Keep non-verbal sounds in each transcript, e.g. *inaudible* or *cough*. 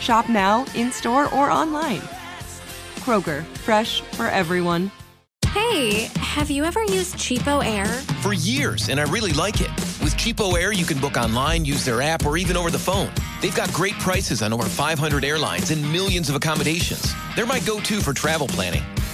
Shop now, in store, or online. Kroger, fresh for everyone. Hey, have you ever used CheapOair? For years, and I really like it. With CheapOair, you can book online, use their app, or even over the phone. They've got great prices on over 500 airlines and millions of accommodations. They're my go to for travel planning.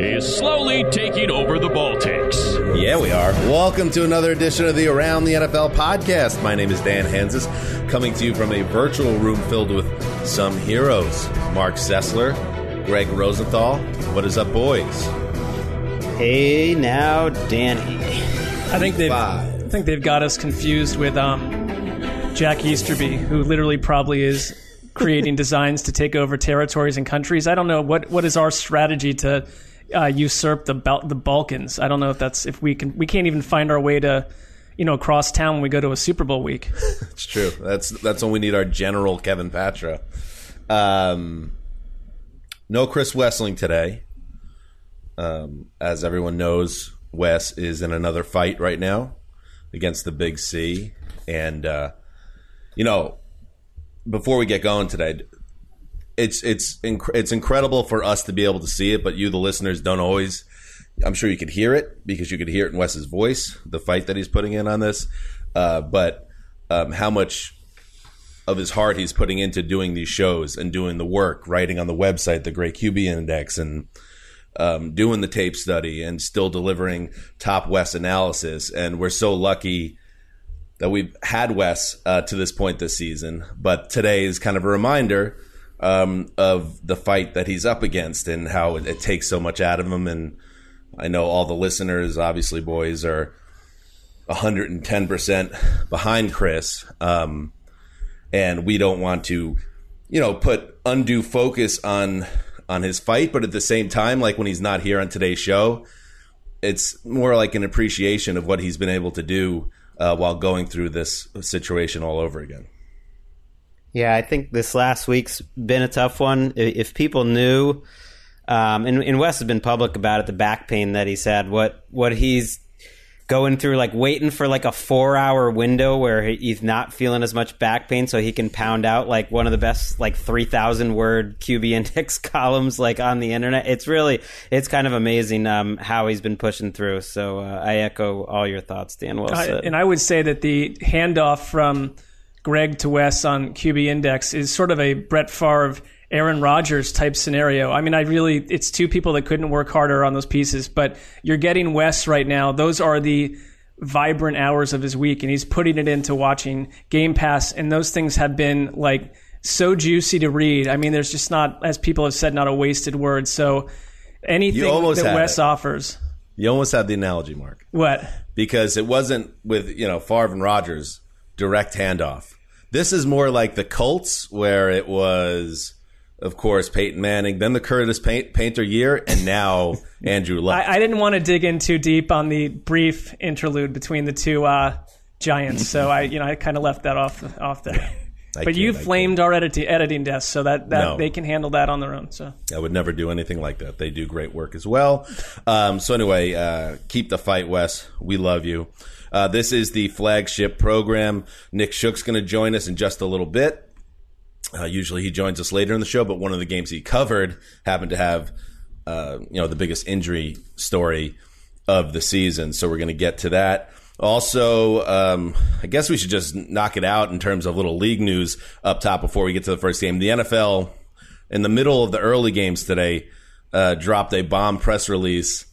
is slowly taking over the Baltics. Yeah, we are. Welcome to another edition of the Around the NFL podcast. My name is Dan Hanzus, coming to you from a virtual room filled with some heroes. Marc Sessler, Greg Rosenthal. What is up, boys? Hey now, Danny. I think they've Five. I think they've got us confused with um, Jack Easterby, who literally probably is creating *laughs* designs to take over territories and countries. I don't know what what is our strategy to uh, usurp the Bal- the Balkans. I don't know if that's if we can we can't even find our way to you know across town when we go to a Super Bowl week. *laughs* It's true. That's that's when we need our general Kevin Patra. Um, no Chris Wesseling today. Um, as everyone knows, Wes is in another fight right now against the Big C, and uh, you know, before we get going today, it's it's inc- it's incredible for us to be able to see it, but you, the listeners, don't always. I'm sure you could hear it because you could hear it in Wes's voice, the fight that he's putting in on this. Uh, but um, how much of his heart he's putting into doing these shows and doing the work, writing on the website, the Great QB Index, and um, doing the tape study, and still delivering top West analysis. And we're so lucky that we've had Wes uh, to this point this season. But today is kind of a reminder um, of the fight that he's up against and how it, it takes so much out of him. And I know all the listeners, obviously, boys, are 110% behind Chris. Um, and we don't want to, you know, put undue focus on on his fight, but at the same time, like when he's not here on today's show, it's more like an appreciation of what he's been able to do uh, while going through this situation all over again. Yeah, I think this last week's been a tough one. If people knew, um, and, and Wes has been public about it, the back pain that he's had, what what he's going through, like waiting for like a four hour window where he's not feeling as much back pain, so he can pound out like one of the best like three thousand word QB *laughs* index columns like on the internet. It's really it's kind of amazing um, how he's been pushing through. So uh, I echo all your thoughts, Dan. Well I, said. and I would say that the handoff from Greg to Wes on QB Index is sort of a Brett Favre, Aaron Rodgers type scenario. I mean, I really, it's two people that couldn't work harder on those pieces, but you're getting Wes right now. Those are the vibrant hours of his week, and he's putting it into watching Game Pass, and those things have been like so juicy to read. I mean, there's just not, as people have said, not a wasted word. So anything that Wes it. offers, You almost had the analogy, Marc, what? because it wasn't with you know Favre and Rogers direct handoff. This is more like the Colts, where it was, of course, Peyton Manning, then the Curtis Paint- Painter year, and now *laughs* Andrew Luck. I, I didn't want to dig in too deep on the brief interlude between the two uh, giants, so I, you know, I kind of left that off off there. I but you flamed our editing editing desk, so that, that No. they can handle that on their own. So I would never do anything like that. They do great work as well. Um, so anyway, uh, keep the fight, Wes. We love you. Uh, this is the flagship program. Nick Shook's going to join us in just a little bit. Uh, usually he joins us later in the show, but one of the games he covered happened to have, uh, you know, the biggest injury story of the season. So we're going to get to that. Also, um, I guess we should just knock it out in terms of little league news up top before we get to the first game. The NFL, in the middle of the early games today, uh, dropped a bomb press release.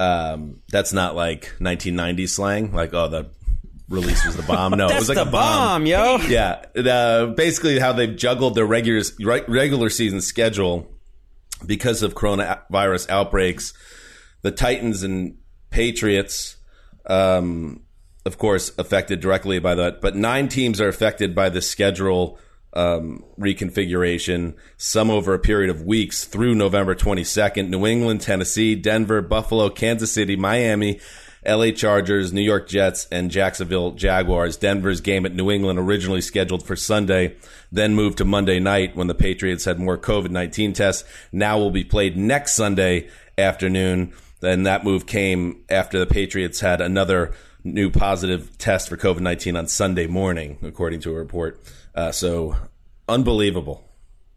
Um, that's not like 1990s slang, like oh the release was the bomb. No, it *laughs* was like a bomb. bomb, yo. Yeah, uh, basically how they've juggled their regular regular season schedule because of coronavirus outbreaks. The Titans and Patriots, um, of course, affected directly by that, but nine teams are affected by the schedule um, reconfiguration, some over a period of weeks through November 22nd. New England, Tennessee, Denver, Buffalo, Kansas City, Miami, LA Chargers, New York Jets, and Jacksonville Jaguars. Denver's game at New England, originally scheduled for Sunday, then moved to Monday night when the Patriots had more COVID 19 tests. Now will be played next Sunday afternoon. Then that move came after the Patriots had another new positive test for COVID 19 on Sunday morning, according to a report. Uh, so unbelievable.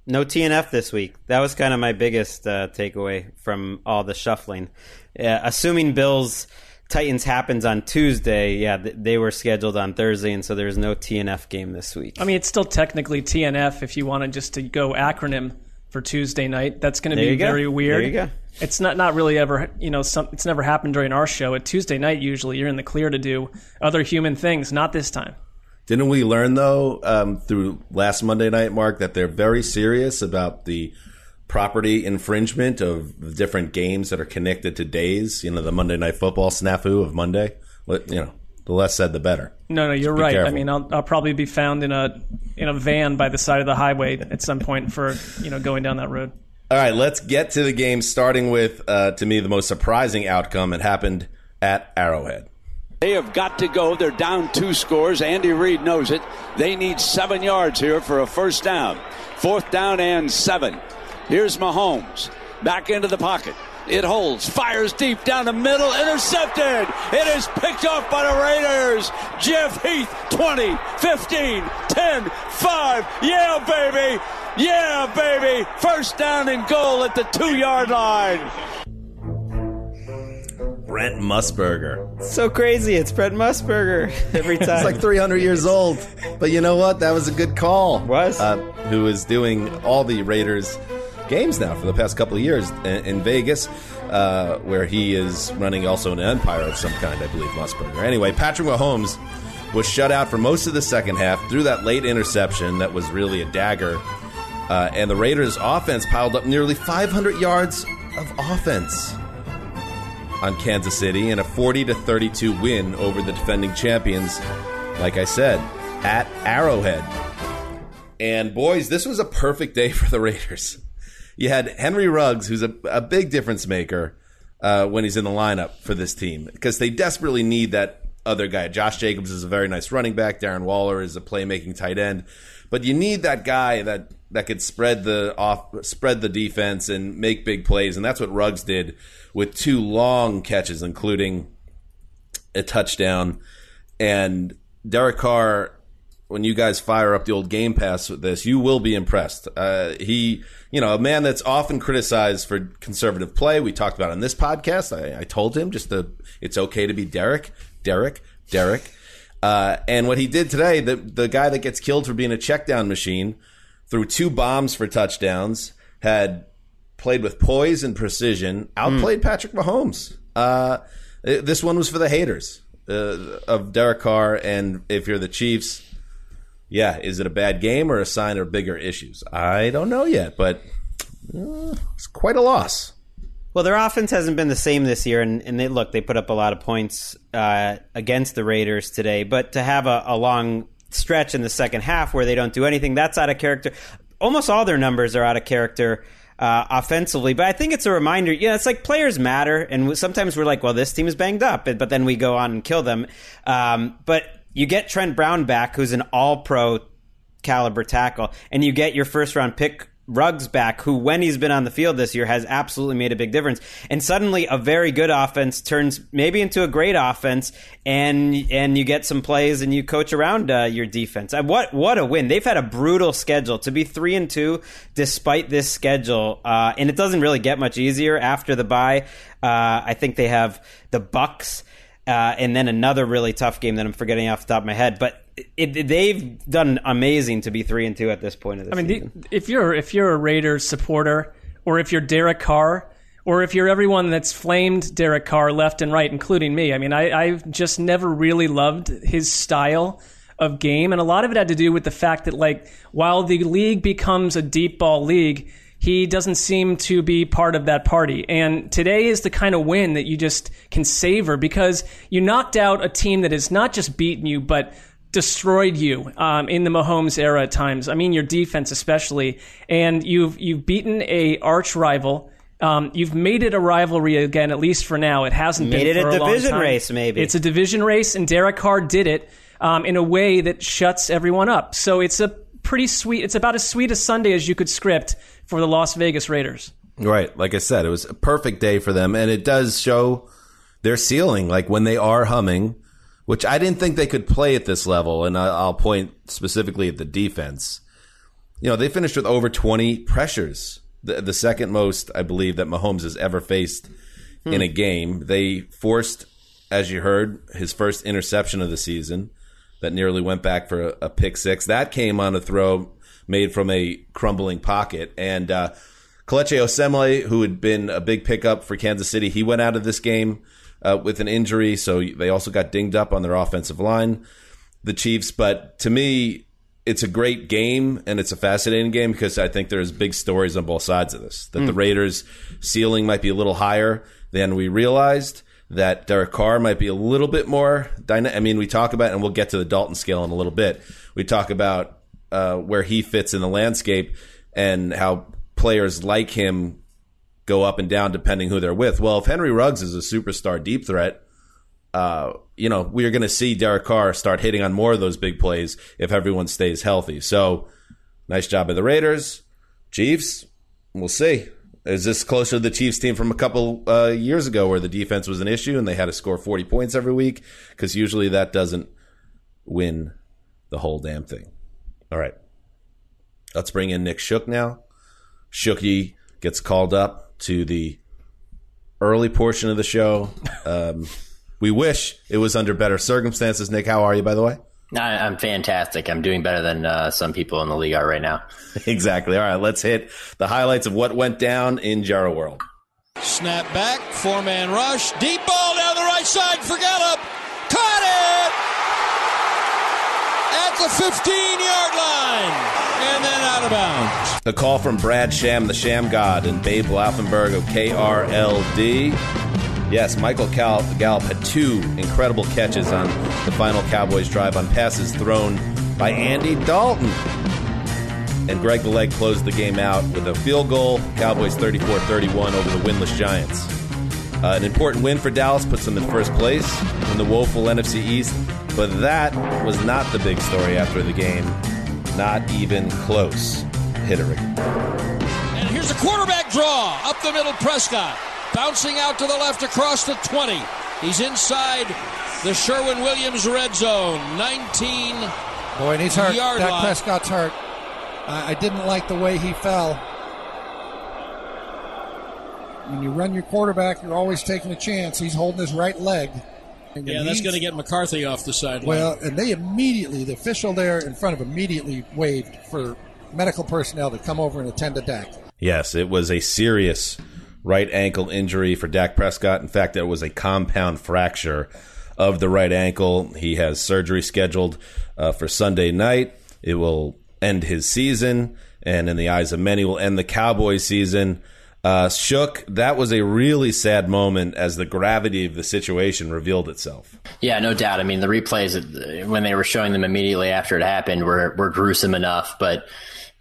No TNF this week. That was kind of my biggest uh, takeaway from all the shuffling. Uh, assuming Bills Titans happens on Tuesday, yeah, th- they were scheduled on Thursday, and so there's no TNF game this week. I mean, it's still technically TNF if you wanted just to go acronym for Tuesday night. That's going to be you go. very weird. There you go. It's not not really ever you know some. It's never happened during our show. At Tuesday night, usually you're in the clear to do other human things. Not this time. Didn't we learn though um, through last Monday night, Marc, that they're very serious about the property infringement of the different games that are connected to days? You know, the Monday Night Football snafu of Monday. What you know, the less said, the better. No, no, you're right. I mean, I'll, I'll probably be found in a in a van by the side of the highway at some point for you know going down that road. All right, let's get to the game. Starting with, uh, to me, the most surprising outcome. It happened at Arrowhead. They have got to go. They're down two scores. Andy Reid knows it. They need seven yards here for a first down. Fourth down and seven. Here's Mahomes. Back into the pocket. It holds, fires deep down the middle, intercepted. It is picked off by the Raiders. Jeff Heath, 20, 15, 10, 5. Yeah, baby. Yeah, baby. First down and goal at the two yard line. Brent Musburger. so crazy. It's Brent Musburger *laughs* every time. It's like 300 years old. But you know what? That was a good call. Was? Uh, who is doing all the Raiders games now for the past couple of years in, in Vegas, uh, where he is running also an empire of some kind, I believe, Musburger. Anyway, Patrick Mahomes was shut out for most of the second half through that late interception that was really a dagger. Uh, and the Raiders' offense piled up nearly 500 yards of offense on Kansas City in a 40 to 32 win over the defending champions. Like I said, at Arrowhead. And boys, this was a perfect day *laughs* for the Raiders. You had Henry Ruggs, who's a, a big difference maker uh, when he's in the lineup for this team because they desperately need that other guy. Josh Jacobs is a very nice running back. Darren Waller is a playmaking tight end, but you need that guy that that could spread the off, spread the defense and make big plays, and that's what Ruggs did with two long catches, including a touchdown. And Derek Carr, when you guys fire up the old Game Pass with this, you will be impressed. Uh, he, you know, a man that's often criticized for conservative play. We talked about on this podcast. I, I told him just to, it's okay to be Derek, Derek, Derek. Uh, and what he did today, the the guy that gets killed for being a check down machine, threw two bombs for touchdowns, had played with poise and precision, outplayed Patrick Mahomes. Uh, this one was for the haters uh, of Derek Carr, and if you're the Chiefs, yeah, is it a bad game or a sign of bigger issues? I don't know yet, but uh, it's quite a loss. Well, their offense hasn't been the same this year, and, and they look they put up a lot of points uh, against the Raiders today. But to have a, a long stretch in the second half where they don't do anything, that's out of character. Almost all their numbers are out of character uh, offensively. But I think it's a reminder. Yeah, it's like players matter, and sometimes we're like, well, this team is banged up, but then we go on and kill them. Um, but you get Trent Brown back, who's an All Pro caliber tackle, and you get your first round pick Ruggs back, who when he's been on the field this year has absolutely made a big difference. And suddenly, a very good offense turns maybe into a great offense, and and you get some plays and you coach around uh, your defense. What what a win! They've had a brutal schedule to be three and two despite this schedule, uh, and it doesn't really get much easier after the bye. Uh, I think they have the Bucs. Uh, and then another really tough game that I'm forgetting off the top of my head. But it, it, they've done amazing to be three and two at this point of the season. I mean, season. the, if you're if you're a Raiders supporter, or if you're Derek Carr, or if you're everyone that's flamed Derek Carr left and right, including me. I mean, I, I've just never really loved his style of game, and a lot of it had to do with the fact that like while the league becomes a deep ball league. He doesn't seem to be part of that party. And today is the kind of win that you just can savor because you knocked out a team that has not just beaten you, but destroyed you um, in the Mahomes era at times. I mean, your defense especially, and you've you've beaten a arch rival. Um, you've made it a rivalry again, at least for now. It hasn't Made been it for a long division time. race, maybe. It's a division race, and Derek Carr did it um, in a way that shuts everyone up. So it's a pretty sweet. It's about as sweet a Sunday as you could script for the Las Vegas Raiders. Right. Like I said, it was a perfect day for them. And it does show their ceiling. Like when they are humming, which I didn't think they could play at this level. And I'll point specifically at the defense. You know, they finished with over 20 pressures, the, the second most, I believe, that Mahomes has ever faced in a game. They forced, as you heard, his first interception of the season that nearly went back for a, a pick six. That came on a throw made from a crumbling pocket. And uh, Kelechi Osemele, who had been a big pickup for Kansas City, he went out of this game uh, with an injury. So they also got dinged up on their offensive line, the Chiefs. But to me, it's a great game and it's a fascinating game because I think there's big stories on both sides of this. That the Raiders' ceiling might be a little higher than we realized. That Derek Carr might be a little bit more. Dyna- I mean, we talk about, and we'll get to the Dalton scale in a little bit. We talk about uh, where he fits in the landscape and how players like him go up and down depending who they're with. Well, if Henry Ruggs is a superstar deep threat, uh, you know, we are going to see Derek Carr start hitting on more of those big plays if everyone stays healthy. So, nice job by the Raiders. Chiefs, we'll see. Is this closer to the Chiefs team from a couple uh, years ago where the defense was an issue and they had to score 40 points every week? Because usually that doesn't win the whole damn thing. All right. Let's bring in Nick Shook now. Shooky gets called up to the early portion of the show. Um, we wish it was under better circumstances. Nick, how are you, by the way? I, I'm fantastic. I'm doing better than uh, some people in the league are right now. *laughs* exactly. All right, let's hit the highlights of what went down in Jerry World. Snap back, four man rush, deep ball down the right side for Gallup. Caught it at the 15 yard line and then out of bounds. A call from Brad Sham, the Sham God, and Babe Laufenberg of KRLD. Yes, Michael Cal- Gallup had two incredible catches on the final Cowboys drive on passes thrown by Andy Dalton. And Greg the Leg closed the game out with a field goal. Cowboys 34 31 over the winless Giants. Uh, an important win for Dallas puts them in first place in the woeful NFC East, but that was not the big story after the game. Not even close. Hit it, Rick. And here's a quarterback draw up the middle. Prescott bouncing out to the left across the 20. He's inside the Sherwin Williams red zone. 19 Boy, and he's hurt. Yard Dak line. Prescott's hurt. I, I didn't like the way he fell. When you run your quarterback, you're always taking a chance. He's holding his right leg. And Yeah, that's going to get McCarthy off the sideline. Well, and they immediately, the official there in front of immediately waved for medical personnel to come over and attend to Dak. Yes, it was a serious right ankle injury for Dak Prescott. In fact, it was a compound fracture of the right ankle. He has surgery scheduled uh, for Sunday night. It will end his season, and in the eyes of many, will end the Cowboys season. Uh, Shook, that was a really sad moment as the gravity of the situation revealed itself. Yeah, no doubt. I mean, the replays when they were showing them immediately after it happened were were gruesome enough, but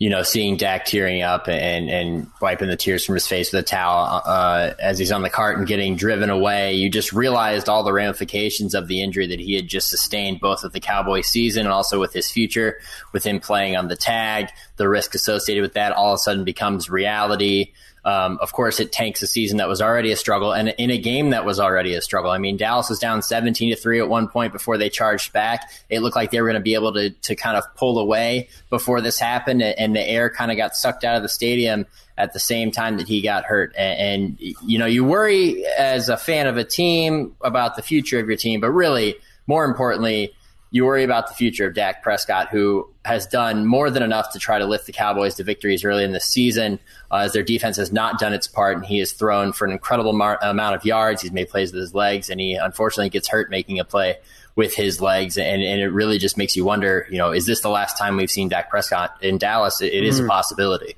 you know, seeing Dak tearing up and, and wiping the tears from his face with a towel uh, as he's on the cart and getting driven away, you just realized all the ramifications of the injury that he had just sustained, both with the Cowboy season and also with his future, with him playing on the tag. The risk associated with that all of a sudden becomes reality. Um, of course, it tanks a season that was already a struggle, and in a game that was already a struggle. I mean, Dallas was down seventeen to three at one point before they charged back. It looked like they were going to be able to to kind of pull away before this happened, and the air kind of got sucked out of the stadium at the same time that he got hurt. And, and you know, you worry as a fan of a team about the future of your team, but really, more importantly you worry about the future of Dak Prescott, who has done more than enough to try to lift the Cowboys to victories early in the season, uh, as their defense has not done its part, and he has thrown for an incredible mar- amount of yards. He's made plays with his legs, and he unfortunately gets hurt making a play with his legs, and, and it really just makes you wonder, you know, is this the last time we've seen Dak Prescott in Dallas? it, it is mm. a possibility.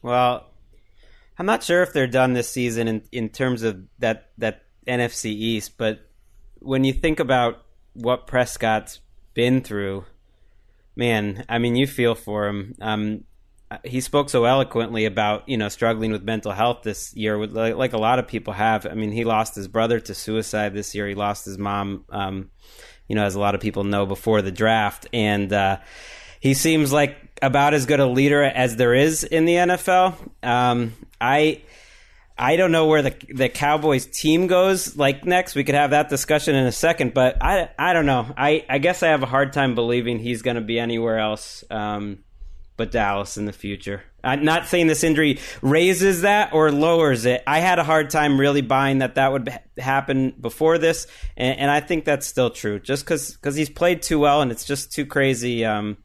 Well, I'm not sure if they're done this season in, in terms of that that NFC East, but when you think about what Prescott's been through, man, I mean, you feel for him. Um, he spoke so eloquently about you know struggling with mental health this year, with, like, like, a lot of people have. I mean, he lost his brother to suicide this year. He lost his mom, um, you know, as a lot of people know before the draft, and uh, he seems like about as good a leader as there is in the NFL. Um, I I don't know where the the Cowboys team goes like next. We could have that discussion in a second, but I, I don't know. I, I guess I have a hard time believing he's going to be anywhere else um, but Dallas in the future. I'm not saying this injury raises that or lowers it. I had a hard time really buying that that would happen before this, and, and I think that's still true. Just because because he's played too well, and it's just too crazy, um,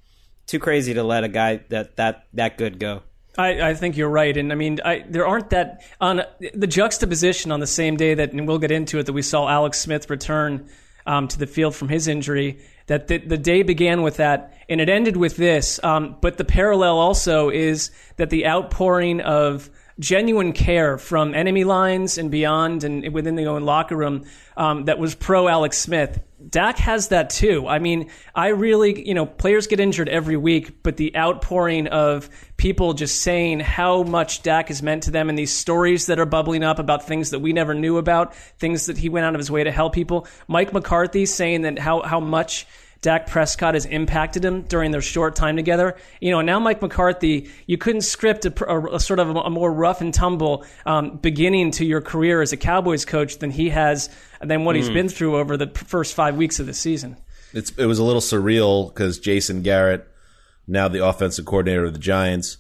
too crazy to let a guy that that that good go. I, I, think you're right, and I mean, I, there aren't that on the juxtaposition on the same day that, and we'll get into it, that we saw Alex Smith return um, to the field from his injury. That the, the, day began with that, and it ended with this. Um, but the parallel also is that the outpouring of genuine care from enemy lines and beyond and within the own locker room um, that was pro Alex Smith. Dak has that too. I mean, I really, you know, players get injured every week, but the outpouring of people just saying how much Dak has meant to them and these stories that are bubbling up about things that we never knew about, things that he went out of his way to help people. Mike McCarthy saying that how, how much Dak Prescott has impacted him during their short time together. You know, now Mike McCarthy, you couldn't script a, a, a sort of a, a, more rough and tumble um, beginning to your career as a Cowboys coach than he has, than what mm. he's been through over the first five weeks of the season. It's, it was a little surreal because Jason Garrett, now the offensive coordinator of the Giants,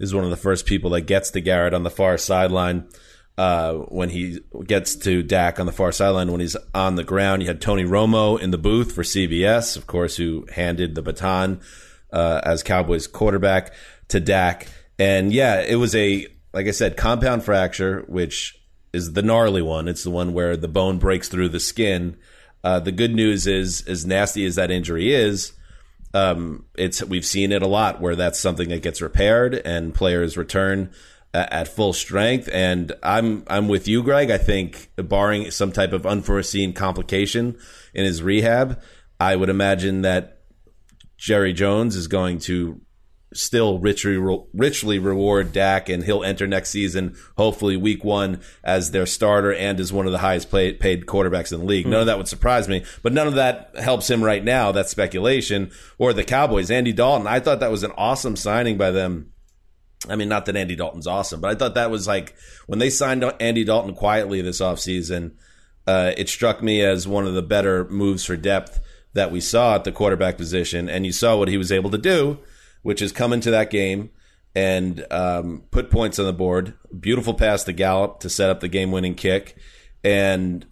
is one of the first people that gets to Garrett on the far sideline uh, when he gets to Dak on the far sideline when he's on the ground. You had Tony Romo in the booth for CBS, of course, who handed the baton uh, as Cowboys quarterback to Dak. And yeah, it was a, like I said, compound fracture, which is the gnarly one. It's the one where the bone breaks through the skin. Uh, the good news is, as nasty as that injury is, um, it's we've seen it a lot where that's something that gets repaired and players return at full strength. And I'm I'm with you, Greg. I think barring some type of unforeseen complication in his rehab, I would imagine that Jerry Jones is going to still richly richly reward Dak, and he'll enter next season, hopefully week one, as their starter and as one of the highest paid quarterbacks in the league. Mm. None of that would surprise me, but none of that helps him right now. That's speculation. Or the Cowboys, Andy Dalton. I thought that was an awesome signing by them I mean, not that Andy Dalton's awesome, but I thought that was like when they signed Andy Dalton quietly this offseason, uh, it struck me as one of the better moves for depth that we saw at the quarterback position. And you saw what he was able to do, which is come into that game and um, put points on the board. Beautiful pass to Gallup to set up the game winning kick. And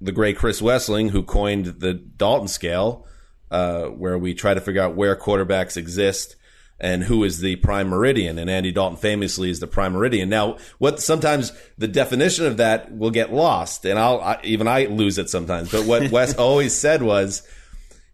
the great Chris Wesseling, who coined the Dalton scale, uh, where we try to figure out where quarterbacks exist and who is the prime meridian. And Andy Dalton famously is the prime meridian. Now, what sometimes the definition of that will get lost, and I'll I, even I lose it sometimes. But what *laughs* Wes always said was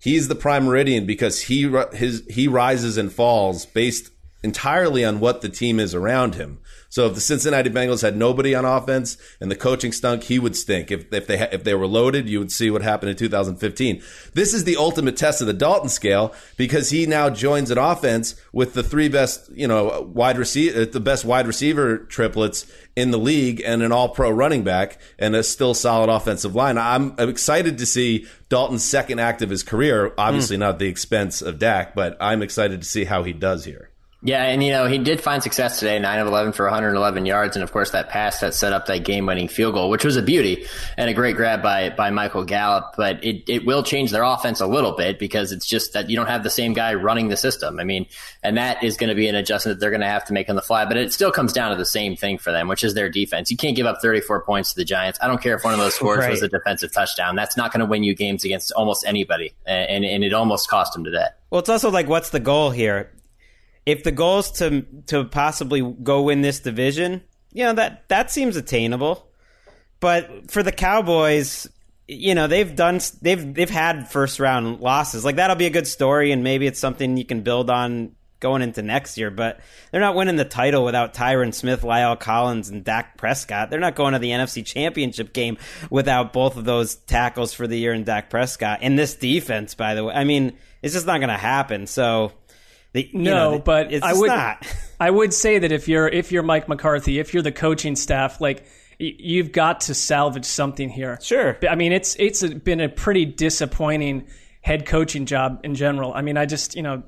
he's the prime meridian because he his he rises and falls based entirely on what the team is around him. So if the Cincinnati Bengals had nobody on offense and the coaching stunk, he would stink. If if they ha- if they were loaded, you would see what happened in 2015. This is the ultimate test of the Dalton scale because he now joins an offense with the three best, you know, wide receiver, uh, the best wide receiver triplets in the league, and an All Pro running back, and a still solid offensive line. I'm, I'm excited to see Dalton's second act of his career. Obviously, hmm. not at the expense of Dak, but I'm excited to see how he does here. Yeah, and you know, he did find success today, 9 of 11 for 111 yards, and of course that pass that set up that game-winning field goal, which was a beauty and a great grab by by Michael Gallup, but it, it will change their offense a little bit because it's just that you don't have the same guy running the system. I mean, and that is going to be an adjustment that they're going to have to make on the fly, but it still comes down to the same thing for them, which is their defense. You can't give up 34 points to the Giants. I don't care if one of those scores Right. was a defensive touchdown. That's not going to win you games against almost anybody, and, and it almost cost them today. Well, it's also like, what's the goal here? If the goal is to to possibly go win this division, you know that that seems attainable. But for the Cowboys, you know they've done they've they've had first round losses. Like that'll be a good story, and maybe it's something you can build on going into next year. But they're not winning the title without Tyron Smith, La'el Collins, and Dak Prescott. They're not going to the NFC Championship game without both of those tackles for the year and Dak Prescott. And this defense, by the way, I mean, it's just not going to happen. So. No, know, but it's I would not. *laughs* I would say that if you're if you're Mike McCarthy, if you're the coaching staff, like you've got to salvage something here. Sure. I mean, it's it's been a pretty disappointing head coaching job in general. I mean, I just you know.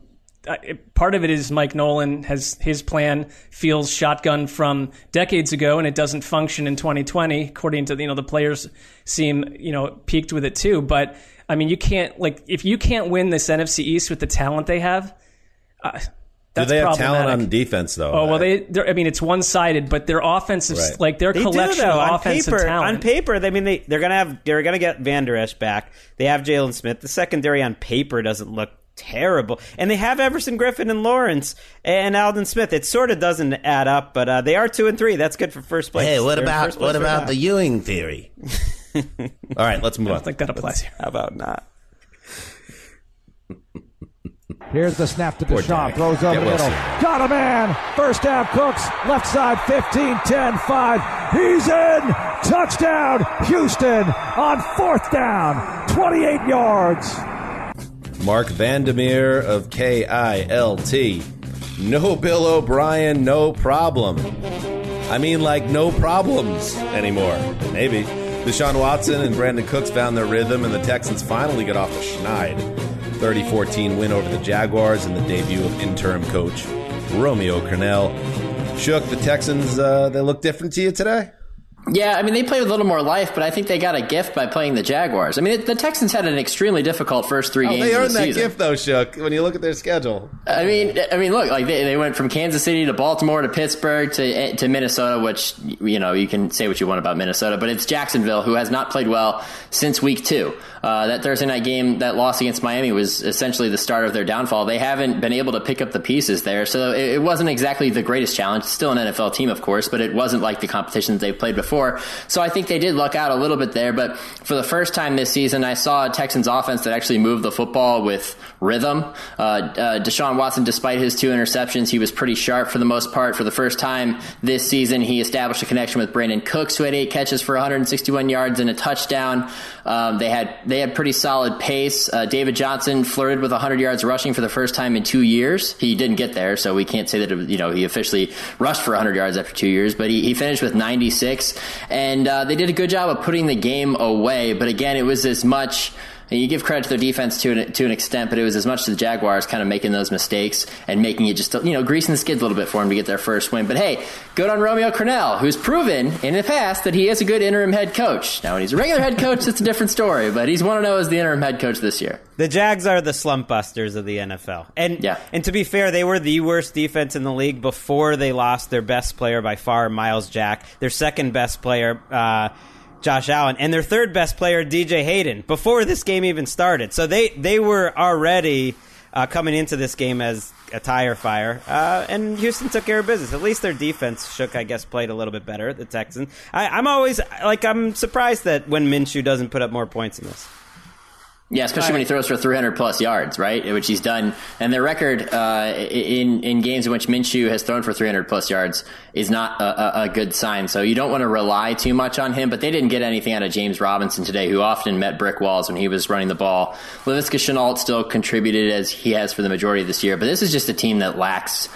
I- Part of it is Mike Nolan has his plan feels shotgun from decades ago, and it doesn't function in 2020. According to you know the players seem you know peaked with it too. But I mean, you can't like if you can't win this NFC East with the talent they have, uh, Do they have talent on defense though? Oh well, they. they're- I mean, it's one sided, but their offensive, Right. like their They collection do, though. of on offensive paper, talent. On paper, I mean, they they're gonna have they're gonna get Van Der Esch back. They have Jaylon Smith. The secondary on paper doesn't look terrible, and they have Everson Griffen and Lawrence and Aldon Smith. It sort of doesn't add up, but uh, they are two and three. That's good for first place. Hey, what They're about what about now. the Ewing theory? *laughs* All right, let's move I on. don't think that applies here. How about not? Here's the snap to Deshaun. Throws over Get the middle. Got a man. First down, Cooks. Left side, 15, 10, 5. He's in. Touchdown, Houston on fourth down. 28 yards. Marc Vandermeer of KILT. No Bill O'Brien, no problem. I mean, like, no problems anymore. Maybe. Deshaun Watson and Brandin Cooks found their rhythm, and the Texans finally get off the schneid. 30 14 win over the Jaguars in the debut of interim coach Romeo Crennel. Shook, the Texans, uh, they look different to you today? Yeah, I mean, they played with a little more life, but I think they got a gift by playing the Jaguars. I mean, the Texans had an extremely difficult first three Oh, games they of earned the that season. gift, though, Shook, when you look at their schedule. I mean, I mean, look, like they, they went from Kansas City to Baltimore to Pittsburgh to to Minnesota, which you know you can say what you want about Minnesota, but it's Jacksonville who has not played well since week two. Uh, that Thursday night game, that loss against Miami was essentially the start of their downfall. They haven't been able to pick up the pieces there, so it, it wasn't exactly the greatest challenge. Still an NFL team, of course, but it wasn't like the competitions they've played before. So I think they did luck out a little bit there. But for the first time this season, I saw a Texans offense that actually moved the football with rhythm. Uh, uh, Deshaun Watson, despite his two interceptions, he was pretty sharp for the most part. For the first time this season, he established a connection with Brandin Cooks, who had eight catches for 161 yards and a touchdown. Um, they had they had pretty solid pace. Uh, David Johnson flirted with 100 yards rushing for the first time in two years. He didn't get there, so we can't say that you know he officially rushed for 100 yards after two years. But he, he finished with 96, and uh, they did a good job of putting the game away. But again, it was as much. And you give credit to their defense to an, to an extent, but it was as much to the Jaguars kind of making those mistakes and making it just, you know, greasing the skids a little bit for them to get their first win. But hey, good on Romeo Crennel, who's proven in the past that he is a good interim head coach. Now, when he's a regular head coach, it's a different story, but he's 1 0 as the interim head coach this year. The Jags are the slump busters of the NFL. And Yeah. and to be fair, they were the worst defense in the league before they lost their best player by far, Myles Jack, their second best player, uh, Josh Allen, and their third best player, DJ Hayden, before this game even started. So they, they were already uh, coming into this game as a tire fire. Uh, and Houston took care of business. At least their defense, Shook, I guess, played a little bit better, the Texans. I, I'm always, like, I'm surprised that when Minshew doesn't put up more points in this. Yeah, especially when he throws for 300 plus yards, right? Which he's done. And their record uh, in in games in which Minshew has thrown for 300 plus yards is not a, a, good sign. So you don't want to rely too much on him. But they didn't get anything out of James Robinson today, who often met brick walls when he was running the ball. Laviska Shenault still contributed as he has for the majority of this year. But this is just a team that lacks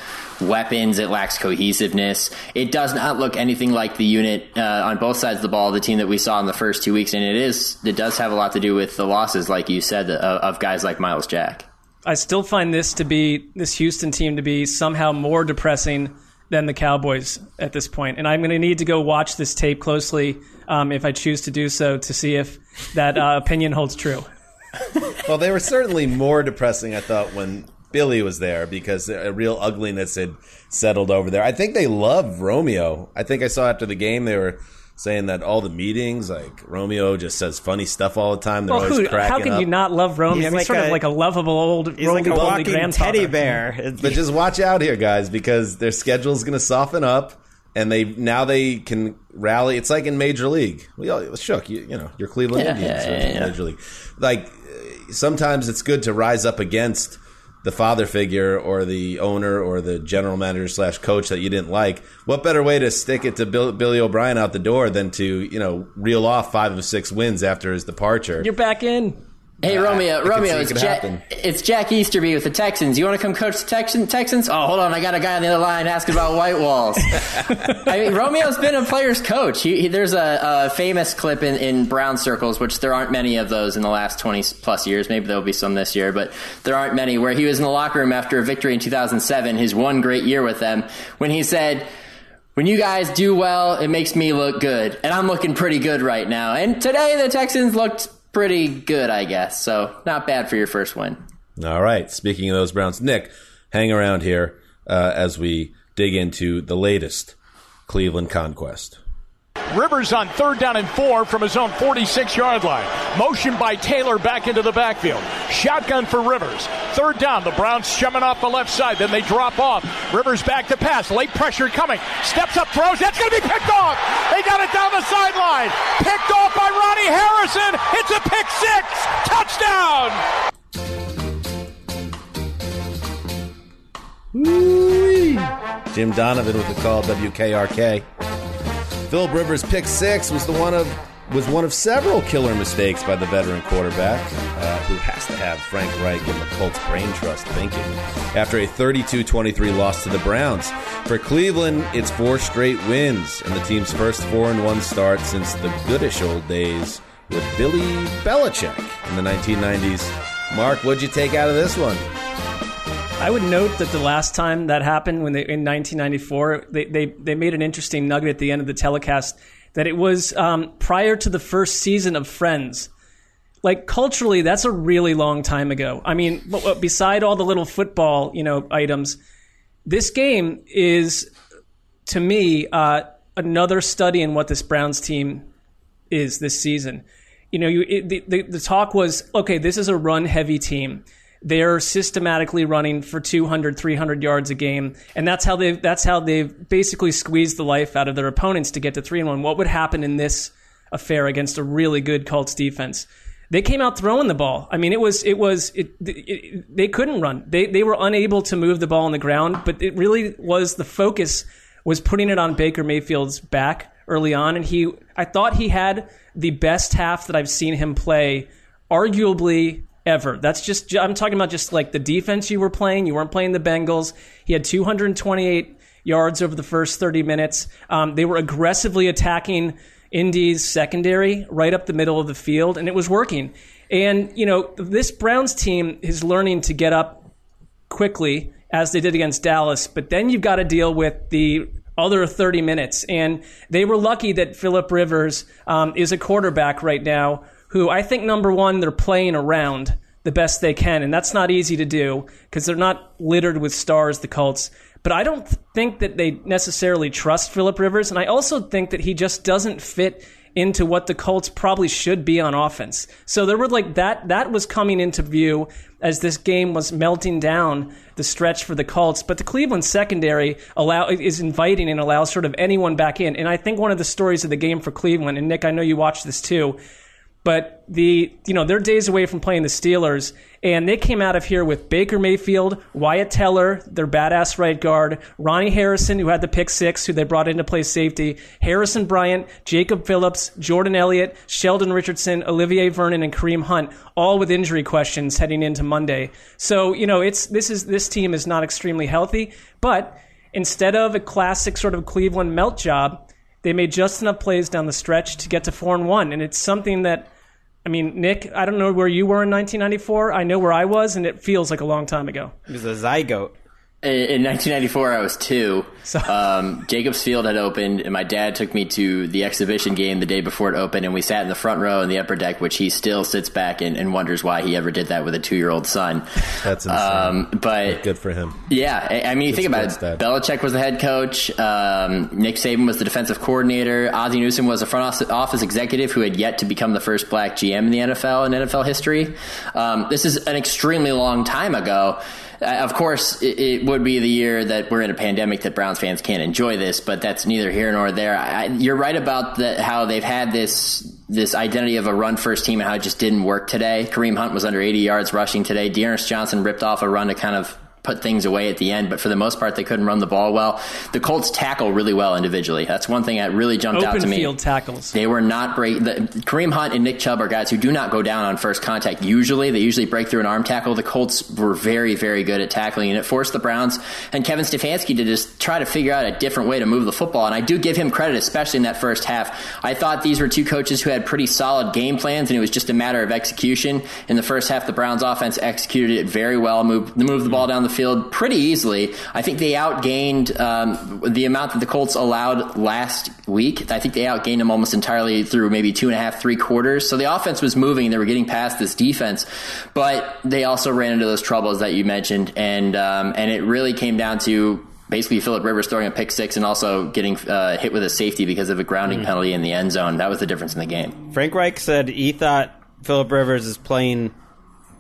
weapons. It lacks cohesiveness. It does not look anything like the unit uh, on both sides of the ball, the team that we saw in the first two weeks. And it is, it does have a lot to do with the losses, like you said, of, of guys like Myles Jack. I still find this to be this Houston team to be somehow more depressing than the Cowboys at this point. And I'm going to need to go watch this tape closely um, if I choose to do so to see if that uh, opinion holds true. *laughs* well, they were certainly more depressing, I thought, when Billy was there because a real ugliness had settled over there. I think they love Romeo. I think I saw after the game they were saying that all the meetings, like Romeo just says funny stuff all the time. They're well, always who, cracking How can up. you not love Romeo? He's I mean, like sort a- of like a lovable old He's like a walking grandfather. teddy bear. *laughs* But just watch out here, guys, because their schedule's going to soften up, and they now they can rally. It's like in Major League. We all shook. You, you know, your Cleveland Yeah, Indians yeah, yeah, in yeah. Major League. Like uh, sometimes it's good to rise up against the father figure or the owner or the general manager slash coach that you didn't like. What better way to stick it to Bill, Billy O'Brien out the door than to you know reel off five of six wins after his departure? You're back in. Hey I Romeo, Romeo, it's, Ja- it's Jack Easterby with the Texans. You want to come coach the Texan- Texans? Oh, hold on, I got a guy on the other line asking about white walls. *laughs* I mean, Romeo's been a player's coach. He, he, there's a, a famous clip in, in Brown circles, which there aren't many of those in the last 20 plus years. Maybe there'll be some this year, but there aren't many. Where he was in the locker room after a victory in 2007, his one great year with them, when he said. When you guys do well, it makes me look good. And I'm looking pretty good right now. And today the Texans looked pretty good, I guess. So not bad for your first win. All right. Speaking of those Browns, Nick, hang around here uh, as we dig into the latest Cleveland conquest. Rivers on third down and four from his own 46 yard line. Motion by Taylor back into the backfield. Shotgun for Rivers. Third down. The Browns shoving off the left side. Then they drop off. Rivers back to pass. Late pressure coming. Steps up, throws. That's going to be picked off. They got it down the sideline. Picked off by Ronnie Harrison. It's a pick six. Touchdown. Jim Donovan with the call WKRK. Philip Rivers' pick six was the one of was one of several killer mistakes by the veteran quarterback, uh, who has to have Frank Reich and the Colts brain trust thinking. After a 32-23 loss to the Browns, for Cleveland, it's four straight wins and the team's first four and one start since the goodish old days with Billy Belichick in the 1990s. Marc, what'd you take out of this one? I would note that the last time that happened, when they in 1994, they they, they made an interesting nugget at the end of the telecast that it was um, prior to the first season of Friends. Like culturally, that's a really long time ago. I mean, beside all the little football, you know, items, this game is to me uh, another study in what this Browns team is this season. You know, you, it, the, the the talk was okay. This is a run heavy team. They're systematically running for 200, 300 yards a game, and that's how they that's how they've basically squeezed the life out of their opponents to get to three and one. What would happen in this affair against a really good Colts defense? They came out throwing the ball. I mean, it was it was it, it, they couldn't run. They they were unable to move the ball on the ground, but it really was the focus was putting it on Baker Mayfield's back early on, and he I thought he had the best half that I've seen him play, arguably ever. That's just I'm talking about just like the defense you were playing. You weren't playing the Bengals. He had 228 yards over the first 30 minutes. Um, they were aggressively attacking Indy's secondary right up the middle of the field, and it was working. And you know this Browns team is learning to get up quickly as they did against Dallas, but then you've got to deal with the other 30 minutes. And they were lucky that Philip Rivers um, is a quarterback right now who I think, number one, they're playing around the best they can. And that's not easy to do because they're not littered with stars, the Colts. But I don't think that they necessarily trust Philip Rivers. And I also think that he just doesn't fit into what the Colts probably should be on offense. So there were like that that was coming into view as this game was melting down the stretch for the Colts. But the Cleveland secondary allow is inviting and allows sort of anyone back in. And I think one of the stories of the game for Cleveland, and Nick, I know you watched this too. But the you know they're days away from playing the Steelers, and they came out of here with Baker Mayfield, Wyatt Teller, their badass right guard, Ronnie Harrison, who had the pick six, who they brought in to play safety, Harrison Bryant, Jacob Phillips, Jordan Elliott, Sheldon Richardson, Olivier Vernon, and Kareem Hunt, all with injury questions heading into Monday. So you know it's this is this team is not extremely healthy, but instead of a classic sort of Cleveland melt job. They made just enough plays down the stretch to get to four and one, and it's something that I mean, Nick, I don't know where you were in 1994. I know where I was, and it feels like a long time ago. He was a zygote. In 1994, I was two. Um, Jacobs Field had opened, and my dad took me to the exhibition game the day before it opened, and we sat in the front row in the upper deck, which he still sits back and, and wonders why he ever did that with a two-year-old son. That's insane. Um, but good for him. Yeah, I, I mean, you Good think about it. dad. Belichick was the head coach. Um, Nick Saban was the defensive coordinator. Ozzie Newsome was a front office- office executive who had yet to become the first black GM in the NFL in NFL history. Um, this is an extremely long time ago. Of course, it, it would be the year that we're in a pandemic that Browns fans can't enjoy this, but that's neither here nor there. I, you're right about the, how they've had this this identity of a run first team and how it just didn't work today. Kareem Hunt was under 80 yards rushing today. D'Ernest Johnson ripped off a run to kind of put things away at the end, but for the most part, they couldn't run the ball well. The Colts tackle really well individually. That's one thing that really jumped out Open to me. field tackles. They were not break. The, Kareem Hunt and Nick Chubb are guys who do not go down on first contact. Usually, they usually break through an arm tackle. The Colts were very, very good at tackling, and it forced the Browns and Kevin Stefanski to just try to figure out a different way to move the football. And I do give him credit, especially in that first half. I thought these were two coaches who had pretty solid game plans, and it was just a matter of execution. In the first half, the Browns offense executed it very well, moved, moved the ball down the field pretty easily. I think they outgained um, the amount that the Colts allowed last week. I think they outgained them almost entirely through maybe two and a half, three quarters. So the offense was moving. They were getting past this defense, but they also ran into those troubles that you mentioned, and um, and it really came down to. Basically, Philip Rivers throwing a pick six and also getting uh, hit with a safety because of a grounding penalty in the end zone. That was the difference in the game. Frank Reich said he thought Philip Rivers is playing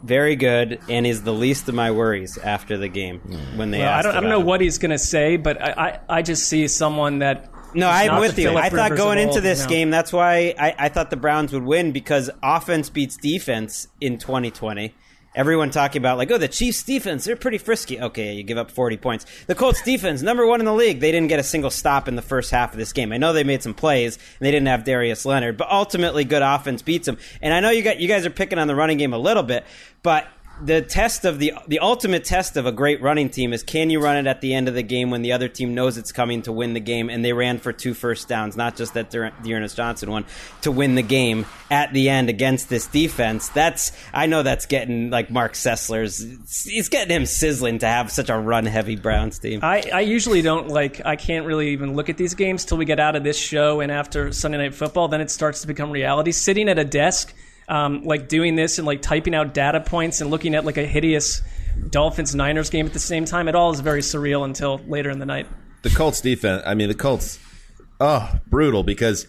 very good and is the least of my worries after the game hmm. when they Well, I don't, I don't know him. what he's going to say, but I, I, I just see someone that. No, I'm with you. Phillip I thought Rivers going into old, this you know. game, that's why I, I thought the Browns would win because offense beats defense in 2020. Everyone talking about like, oh, the Chiefs defense, they're pretty frisky. Okay, you give up 40 points. The Colts defense, number one in the league. They didn't get a single stop in the first half of this game. I know they made some plays and they didn't have Darius Leonard, but ultimately good offense beats them. And I know you got you guys are picking on the running game a little bit, but the test of the the ultimate test of a great running team is can you run it at the end of the game when the other team knows it's coming to win the game and they ran for two first downs not just that D'Ernest Johnson one to win the game at the end against this defense? That's I know that's getting like Marc Sessler's it's getting him sizzling to have such a run heavy Browns team. I, I usually don't like I can't really even look at these games till we get out of this show and after Sunday night football then it starts to become reality. Sitting at a desk um, like doing this and like typing out data points and looking at like a hideous Dolphins Niners game at the same time it all is very surreal until later in the night the Colts defense. I mean, the Colts. Oh, brutal because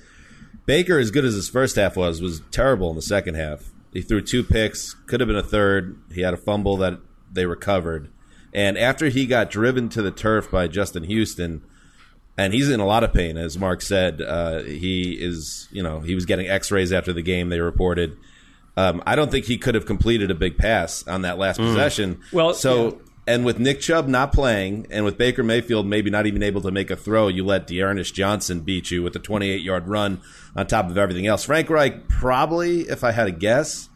Baker, as good as his first half was, was terrible in the second half. He threw two picks, could have been a third. He had a fumble that they recovered, and after he got driven to the turf by Justin Houston, and he's in a lot of pain, as Marc said. Uh, he is, you know, he was getting X-rays after the game. They reported. Um, I don't think he could have completed a big pass on that last Mm. possession. Well, so and with Nick Chubb not playing, and with Baker Mayfield maybe not even able to make a throw, you let D'Ernest Johnson beat you with a 28 yard run on top of everything else. Frank Reich probably, if I had a guess,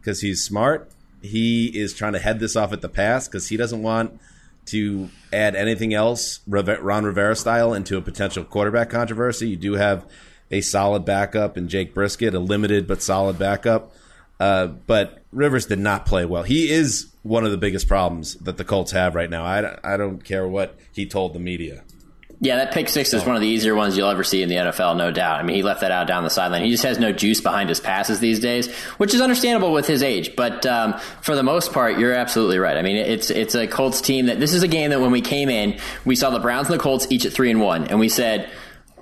because he's smart, he is trying to head this off at the pass because he doesn't want to add anything else, Ron Rivera style, into a potential quarterback controversy. You do have a solid backup in Jacoby Brissett, a limited but solid backup. Uh, but Rivers did not play well. He is one of the biggest problems that the Colts have right now. I, I don't care what he told the media. Yeah, that pick six is one of the easier ones you'll ever see in the NFL, no doubt. I mean, he left that out down the sideline. He just has no juice behind his passes these days, which is understandable with his age. But um, for the most part, you're absolutely right. I mean, it's it's a Colts team that this is a game that when we came in, we saw the Browns and the Colts each at three and one, and we said.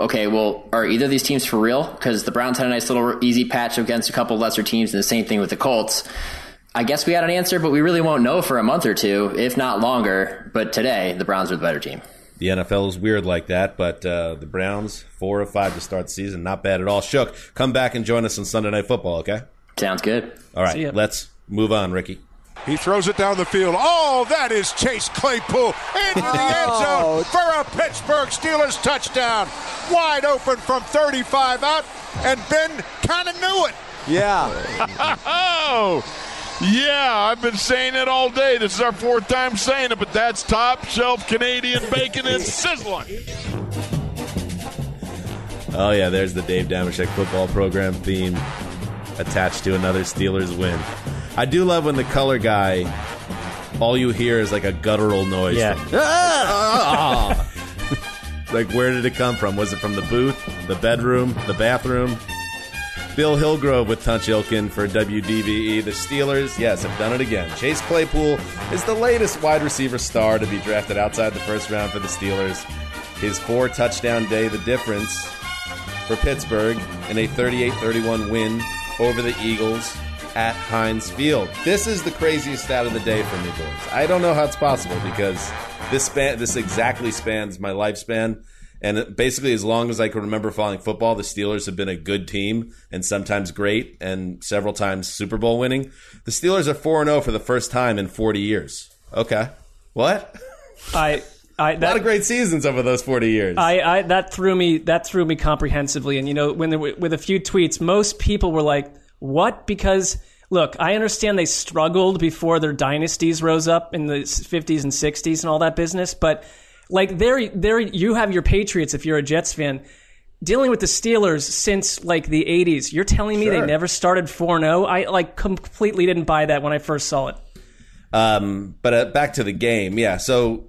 Okay, well, are either of these teams for real? Because the Browns had a nice little easy patch against a couple lesser teams, and the same thing with the Colts. I guess we had an answer, but we really won't know for a month or two, if not longer. But today, the Browns are the better team. the NFL is weird like that, but uh, the Browns four or five to start the season, not bad at all. Shook, come back and join us on Sunday Night Football, okay? Sounds good. All right, let's move on, Ricky. He throws it down the field. Oh, that is Chase Claypool into the oh. end zone for a Pittsburgh Steelers touchdown. Wide open from 35 out, and Ben kind of knew it. Yeah. oh, *laughs* yeah, I've been saying it all day. This is our fourth time saying it, but that's top shelf Canadian bacon and sizzling. Oh yeah, there's the Dave Dameshek football program theme attached to another Steelers win. I do love when the color guy, all you hear is like a guttural noise. Yeah. *laughs* Ah! like where did it come from? Was it from the booth, the bedroom, the bathroom? Bill Hillgrove with Tunch Ilkin for WDVE. The Steelers, yes, have done it again. Chase Claypool is the latest wide receiver star to be drafted outside the first round for the Steelers. His four touchdown day, the difference for Pittsburgh in a 38 31 win over the Eagles at Heinz Field. This is the craziest stat of the day for me, boys. I don't know how it's possible because this span this exactly spans my lifespan. And basically, as long as I can remember following football, the Steelers have been a good team and sometimes great and several times Super Bowl winning. The Steelers are 4 0 for the first time in 40 years. Okay. What? I. I, *laughs* a lot of great seasons over those 40 years. I, I that threw me that threw me comprehensively and you know when there were, with a few tweets most people were like what because look I understand they struggled before their dynasties rose up in the 50s and 60s and all that business but like there, there, you have your Patriots if you're a Jets fan. Dealing with the Steelers since like the '80s, you're telling me Sure. they never started four 0 I like completely didn't buy that when I first saw it. Um, but uh, back to the game, yeah. So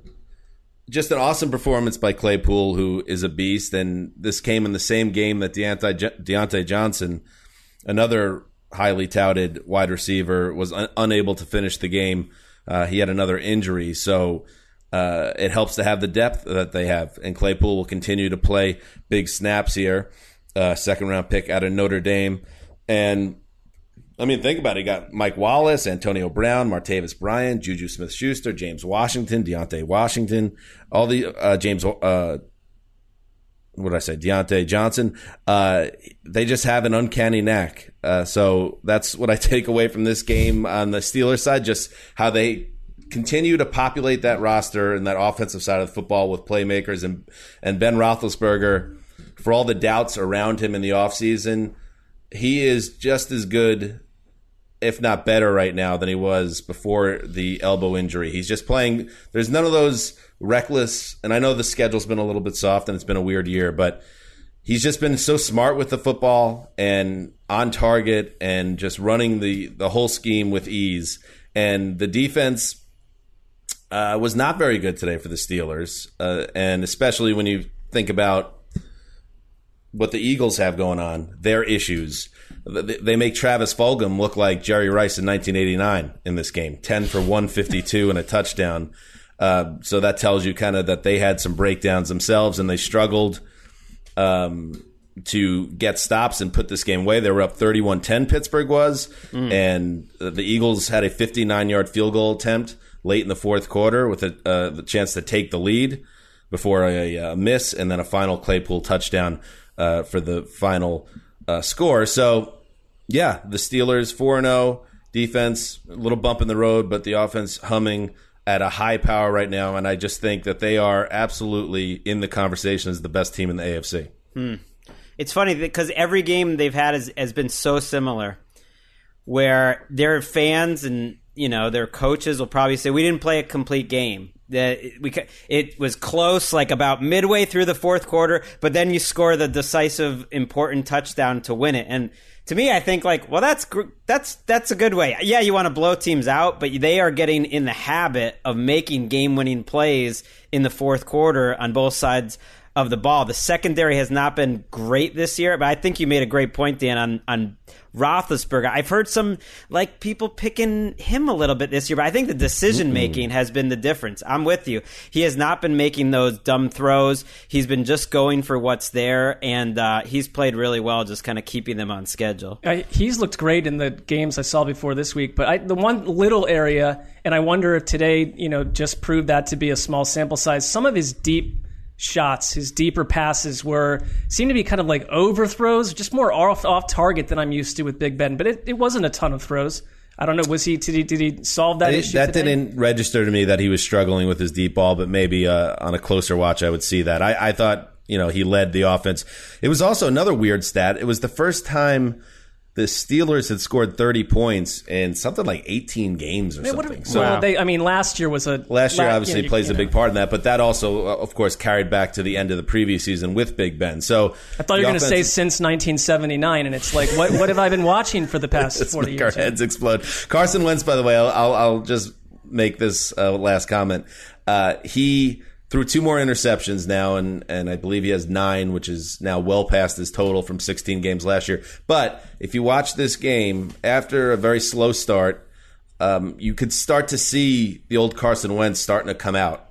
just an awesome performance by Claypool, who is a beast, and this came in the same game that Diontae, Diontae Johnson, another highly touted wide receiver, was un- unable to finish the game. Uh, he had another injury, so uh, it helps to have the depth that they have. And Claypool will continue to play big snaps here. Uh, second round pick out of Notre Dame, and I mean, think about it. You got Mike Wallace, Antonio Brown, Martavis Bryant, Juju Smith Schuster, James Washington, Diontae Washington, all the uh, James, uh, what did I say? Diontae Johnson. Uh, they just have an uncanny knack. Uh, so that's what I *laughs* take away from this game on the Steelers side, just how they continue to populate that roster and that offensive side of the football with playmakers and, and Ben Roethlisberger, for all the doubts around him in the offseason, he is just as good, if not better, right now than he was before the elbow injury. He's just playing. There's none of those reckless. And I know the schedule's been a little bit soft and it's been a weird year, but he's just been so smart with the football and on target and just running the the whole scheme with ease. And the defense uh, was not very good today for the Steelers, uh, and especially when you think about what the Eagles have going on, their issues. They make Travis Fulgham look like Jerry Rice in 1989 in this game, 10 for 152 and a touchdown. Uh, so that tells you kind of that they had some breakdowns themselves and they struggled um, to get stops and put this game away. They were up 31 10, Pittsburgh was, and the Eagles had a 59 yard field goal attempt late in the fourth quarter with a uh, the chance to take the lead before a, uh miss and then a final Claypool touchdown uh, for the final uh, score. So, yeah, the Steelers 4 0 defense, a little bump in the road, but the offense humming at a high power right now. And I just think that they are absolutely in the conversation as the best team in the AFC. Hmm. It's funny because every game they've had has, has been so similar, where their fans and you know their coaches will probably say we didn't play a complete game. That we it was close, like about midway through the fourth quarter, but then you score the decisive, important touchdown to win it. And to me, I think like, well, that's that's that's a good way. Yeah, you want to blow teams out, but they are getting in the habit of making game-winning plays in the fourth quarter on both sides of the ball. The secondary has not been great this year, but I think you made a great point, Dan, on on Roethlisberger. I've heard some like people picking him a little bit this year, but I think the decision making has been the difference. I'm with you. He has not been making those dumb throws. He's been just going for what's there, and uh, he's played really well, just kind of keeping them on schedule. schedule. I, he's looked great in the games I saw before this week, but I, the one little area, and I wonder if today, you know, just proved that to be a small sample size. Some of his deep shots, his deeper passes were seem to be kind of like overthrows, just more off off target than I'm used to with Big Ben. But it, it wasn't a ton of throws. I don't know. Was he did he, did he solve that I- issue? that today? didn't register to me that he was struggling with his deep ball, but maybe uh, on a closer watch, I would see that. I, I thought, you know, he led the offense. It was also another weird stat. It was the first time the Steelers had scored 30 points in something like 18 games or Man, what something. are- well, they, I mean, last year was a Last year, obviously, you know, plays you a know. big part in that, but that also, uh, of course, carried back to the end of the previous season with Big Ben. So I thought you were going to say since 1979, and it's like, what what have I been watching for the past *laughs* Let's 40 make years? our heads explode. Carson Wentz, by the way, I'll, I'll, I'll just make this uh, last comment. Uh, he threw two more interceptions now, and, and I believe he has nine, which is now well past his total from 16 games last year. But if you watch this game, after a very slow start, um, you could start to see the old Carson Wentz starting to come out.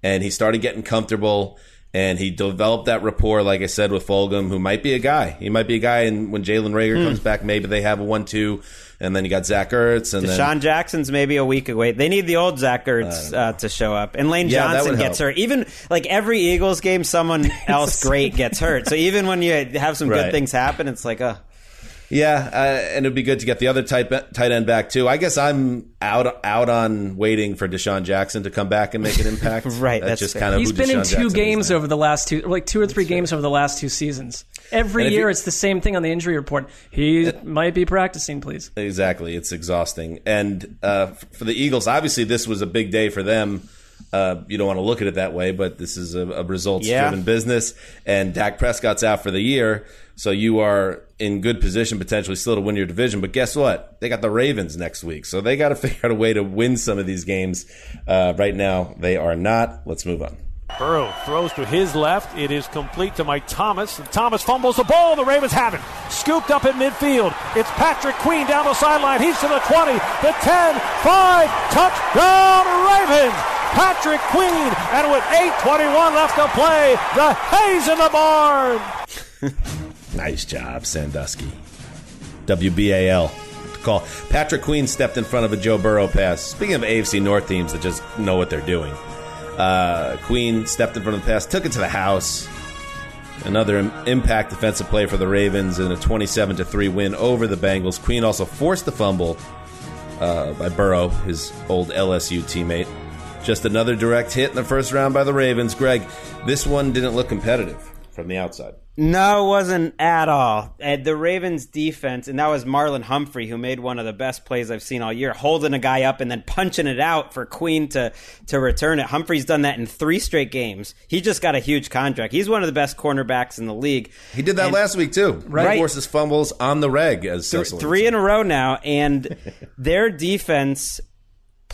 And he started getting comfortable. And he developed that rapport, like I said, with Fulgham, who might be a guy. He might be a guy, and when Jalen Reagor Hmm. comes back, maybe they have a one-two, and then you got Zach Ertz, and DeSean then Jackson's maybe a week away. They need the old Zach Ertz uh, to show up, and Lane Yeah, Johnson gets help. hurt. Even like every Eagles game, someone *laughs* else great gets hurt. So even when you have some Right. good things happen, it's like, uh, yeah, uh, and it'd be good to get the other tight tight end back too. I guess I'm out out on waiting for DeSean Jackson to come back and make an *laughs* impact. Right, that's, that's just fair. kind of He's who been in two Jackson games over the last two, like two or three games over the last two seasons. Every year, you- it's the same thing on the injury report. He might be practicing, please. Exactly. It's exhausting. And uh, for the Eagles, obviously, this was a big day for them. Uh, you don't want to look at it that way, but this is a, a results driven Yeah. business. And Dak Prescott's out for the year. So you are in good position potentially still to win your division. But guess what? They got the Ravens next week. So they got to *laughs* figure out a way to win some of these games. Uh, right now, they are not. Let's move on. Burrow throws to his left. It is complete to Mike Thomas. And Thomas fumbles the ball. The Ravens have it. Scooped up in midfield. It's Patrick Queen down the sideline. He's to the 20, the 10, 5. Touchdown, Ravens. Patrick Queen. And with 8.21 left to play, the Hayes in the barn. *laughs* Nice job, Sandusky. WBAL. Call. Patrick Queen stepped in front of a Joe Burrow pass. Speaking of AFC North teams that just know what they're doing, uh, Queen stepped in front of the pass, took it to the house. Another impact defensive play for the Ravens in a 27 to 3 win over the Bengals. Queen also forced the fumble uh, by Burrow, his old LSU teammate. Just another direct hit in the first round by the Ravens. Greg, this one didn't look competitive from the outside. No, it wasn't at all. Uh, the Ravens defense, and that was Marlon Humphrey who made one of the best plays I've seen all year, holding a guy up and then punching it out for Queen to to return it. Humphrey's done that in three straight games. He just got a huge contract. He's one of the best cornerbacks in the league. He did that And- last week too. Right. He forces fumbles on the reg as Th- three in a row now, and *laughs* their defense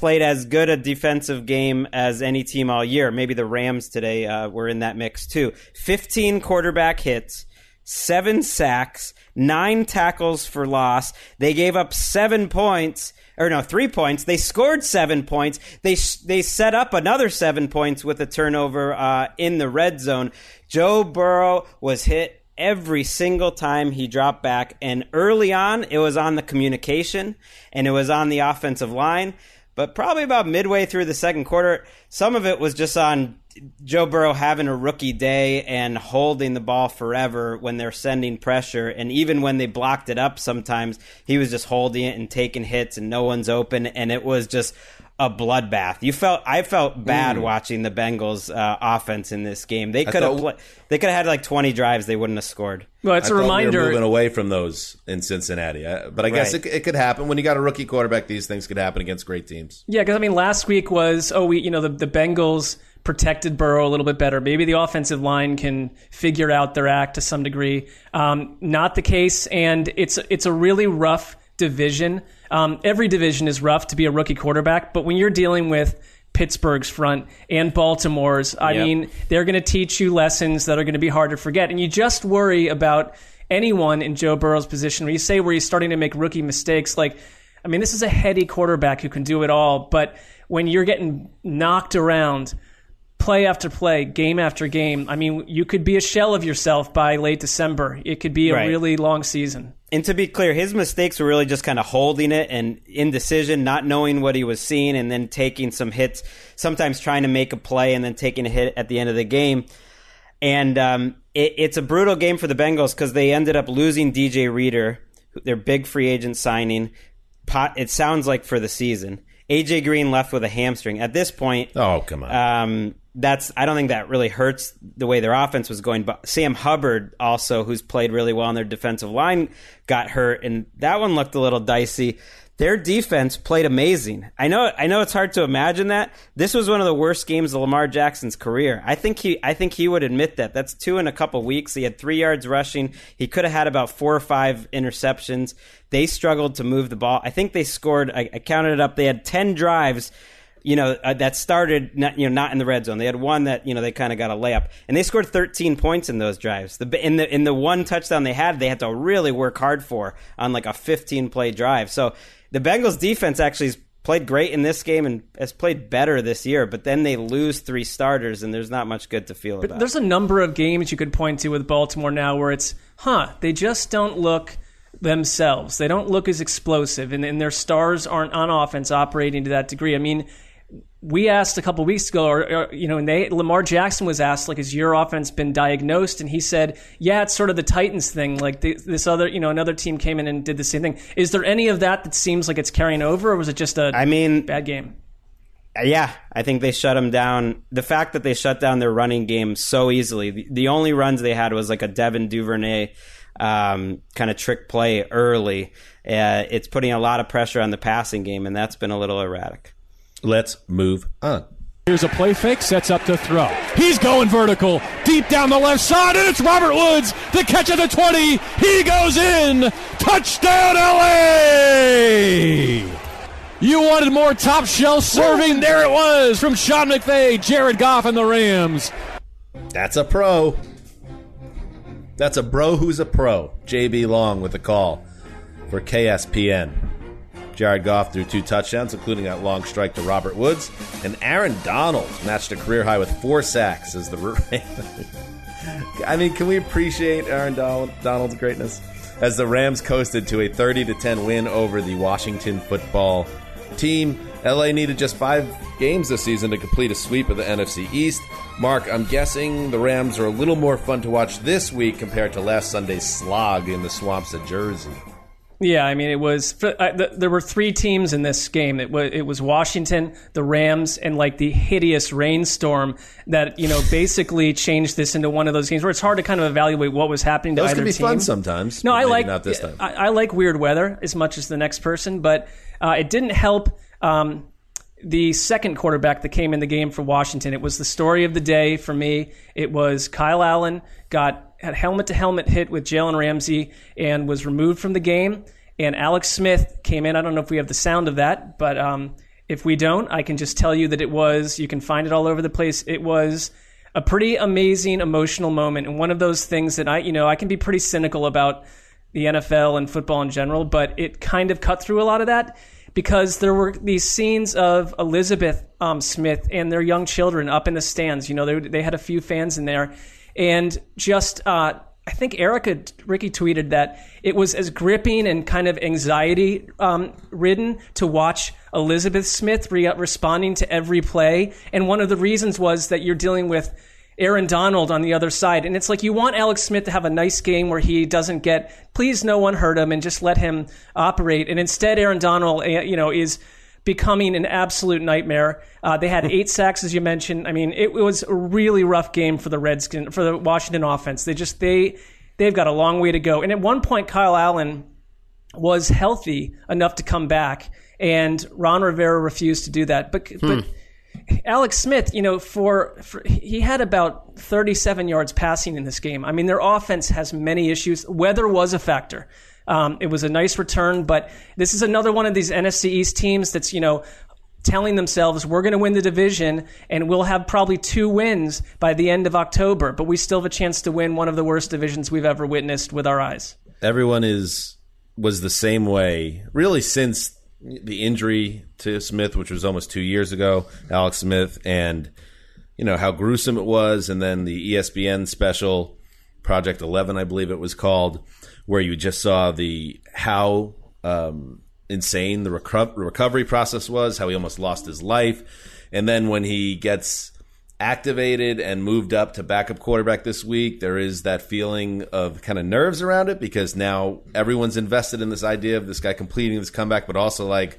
played as good a defensive game as any team all year. Maybe the Rams today uh, were in that mix too. Fifteen quarterback hits, seven sacks, nine tackles for loss. They gave up seven points. Or no, three points. They scored seven points. They they set up another seven points with a turnover uh, in the red zone. Joe Burrow was hit every single time he dropped back. And early on, it was on the communication and it was on the offensive line. But probably about midway through the second quarter, some of it was just on Joe Burrow having a rookie day and holding the ball forever when they're sending pressure. And even when they blocked it up, sometimes he was just holding it and taking hits and no one's open. And it was just a bloodbath. You felt I felt bad Mm. watching the Bengals uh, offense in this game. They could have thought- pla- they could have had like 20 drives they wouldn't have scored. Well, it's I a reminder. We were moving away from those in Cincinnati, I- but I guess Right. it, it could happen when you got a rookie quarterback. These things could happen against great teams. Yeah, because I mean, last week was oh, we you know the the Bengals protected Burrow a little bit better. Maybe the offensive line can figure out their act to some degree. Um, not the case, and it's it's a really rough division. Um, every division is rough to be a rookie quarterback, but when you're dealing with Pittsburgh's front and Baltimore's, I Yep. mean, they're going to teach you lessons that are going to be hard to forget, and you just worry about anyone in Joe Burrow's position where you say where he's starting to make rookie mistakes, like. I mean, this is a heady quarterback who can do it all, but when you're getting knocked around play after play, game after game, I mean, you could be a shell of yourself by late December. It could be a Right. really long season. And to be clear, his mistakes were really just kind of holding it and indecision, not knowing what he was seeing, and then taking some hits. Sometimes trying to make a play and then taking a hit at the end of the game. And um, it, it's a brutal game for the Bengals because they ended up losing DJ Reader, their big free agent signing. Pot, it sounds like for the season. AJ Green left with a hamstring. At this point, oh come on, um, that's I don't think that really hurts the way their offense was going. But Sam Hubbard also, who's played really well on their defensive line, got hurt, and that one looked a little dicey. Their defense played amazing. I know. I know it's hard to imagine that. This was one of the worst games of Lamar Jackson's career. I think he. I think he would admit that. That's two in a couple weeks. He had three yards rushing. He could have had about four or five interceptions. They struggled to move the ball. I think they scored. I, I counted it up. They had ten drives you know, uh, that started not, you know not in the red zone. They had one that you know they kind of got a layup, and they scored 13 points in those drives. The in the in the one touchdown they had, they had to really work hard for on like a 15 play drive. So the Bengals defense actually has played great in this game and has played better this year, but then they lose three starters, and there's not much good to feel but about. There's a number of games you could point to with Baltimore now where it's, huh, they just don't look themselves. They don't look as explosive, and, and their stars aren't on offense operating to that degree. I mean, we asked a couple weeks ago, or, or, you know, and they Lamar Jackson was asked, like, has your offense been diagnosed? And he said, yeah, it's sort of the Titans thing. Like the, this other, you know, another team came in and did the same thing. Is there any of that that seems like it's carrying over, or was it just a I mean, bad game? Yeah, I think they shut them down. The fact that they shut down their running game so easily, the, the only runs they had was like a Devin Duvernay um, kind of trick play early. Uh, it's putting a lot of pressure on the passing game, and that's been a little erratic. Let's move on. Here's a play fake, sets up to throw. He's going vertical, deep down the left side, and it's Robert Woods. The catch at the 20. He goes in. Touchdown, LA! You wanted more top shelf serving? There it was from Sean McVay, Jared Goff, and the Rams. That's a pro. That's a bro who's a pro. JB Long with the call for KSPN. Jared Goff threw two touchdowns, including that long strike to Robert Woods. And Aaron Donald matched a career high with four sacks as the. *laughs* I mean, can we appreciate Aaron Donald's greatness? As the Rams coasted to a 30 to 10 win over the Washington football team. LA needed just five games this season to complete a sweep of the NFC East. Marc, I'm guessing the Rams are a little more fun to watch this week compared to last Sunday's slog in the swamps of Jersey. Yeah, I mean, it was. Uh, th- there were three teams in this game. It was it was Washington, the Rams, and like the hideous rainstorm that you know basically changed this into one of those games where it's hard to kind of evaluate what was happening to Those either can be team. fun sometimes. No, I like not this time. I, I like weird weather as much as the next person, but uh, it didn't help. Um, the second quarterback that came in the game for Washington. It was the story of the day for me. It was Kyle Allen got had helmet to helmet hit with Jalen Ramsey and was removed from the game. And Alex Smith came in. I don't know if we have the sound of that, but um, if we don't, I can just tell you that it was. You can find it all over the place. It was a pretty amazing emotional moment, and one of those things that I, you know, I can be pretty cynical about the NFL and football in general, but it kind of cut through a lot of that because there were these scenes of Elizabeth um, Smith and their young children up in the stands. You know, they, they had a few fans in there, and just uh, I think Erica Ricky tweeted that it was as gripping and kind of anxiety um, ridden to watch Elizabeth Smith re- responding to every play, and one of the reasons was that you're dealing with Aaron Donald on the other side. And it's like you want Alex Smith to have a nice game where he doesn't get, please no one hurt him and just let him operate. And instead, Aaron Donald, eh, you know, is becoming an absolute nightmare. Uh, they had eight sacks, as you mentioned. I mean, it, was a really rough game for the Redskins, for the Washington offense. They just, they, they've got a long way to go. And at one point, Kyle Allen was healthy enough to come back, and Ron Rivera refused to do that. But, Hmm. but Alex Smith, you know, for, for he had about 37 yards passing in this game. I mean, their offense has many issues. Weather was a factor. Um, it was a nice return, but this is another one of these NFC East teams that's you know telling themselves we're going to win the division and we'll have probably two wins by the end of October, but we still have a chance to win one of the worst divisions we've ever witnessed with our eyes. Everyone is was the same way, really, since the injury to Smith, which was almost two years ago, Alex Smith, and you know how gruesome it was, and then the ESPN special Project Eleven, I believe it was called, where you just saw the how um, insane the reco- recovery process was, how he almost lost his life, and then when he gets activated and moved up to backup quarterback this week, there is that feeling of kind of nerves around it because now everyone's invested in this idea of this guy completing this comeback, but also like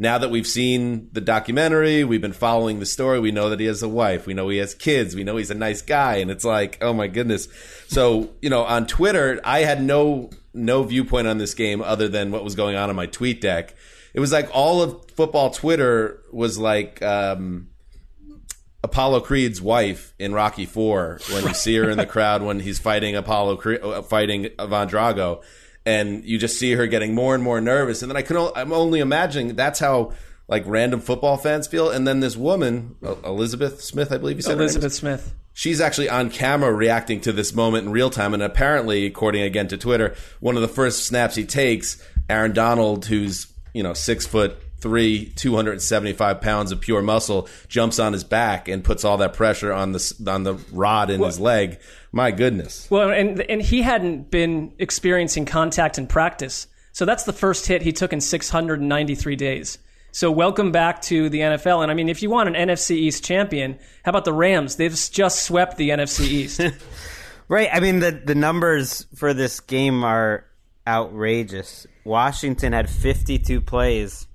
now that we've seen the documentary, we've been following the story, we know that he has a wife, we know he has kids, we know he's a nice guy, and it's like, oh my goodness. So, you know, on Twitter, I had no no viewpoint on this game other than what was going on in my tweet deck. It was like all of football Twitter was like um, Apollo Creed's wife in Rocky Four when you see her in the crowd when he's fighting Apollo Creed, uh, fighting Ivan Drago, and you just see her getting more and more nervous. And then I can o- I'm only imagining that's how like random football fans feel. And then this woman, Elizabeth Smith, I believe you said? Elizabeth Smith. She's actually on camera reacting to this moment in real time. And apparently, according again to Twitter, one of the first snaps he takes, Aaron Donald, who's, you know, six foot three, 275 pounds of pure muscle, jumps on his back and puts all that pressure on the, on the rod in his leg. My goodness. Well, and and he hadn't been experiencing contact in practice, so that's the first hit he took in 693 days. So welcome back to the NFL. And I mean, if you want an NFC East champion, how about the Rams? They've just swept the NFC East. *laughs* Right. I mean, the the numbers for this game are outrageous. Washington had 52 plays.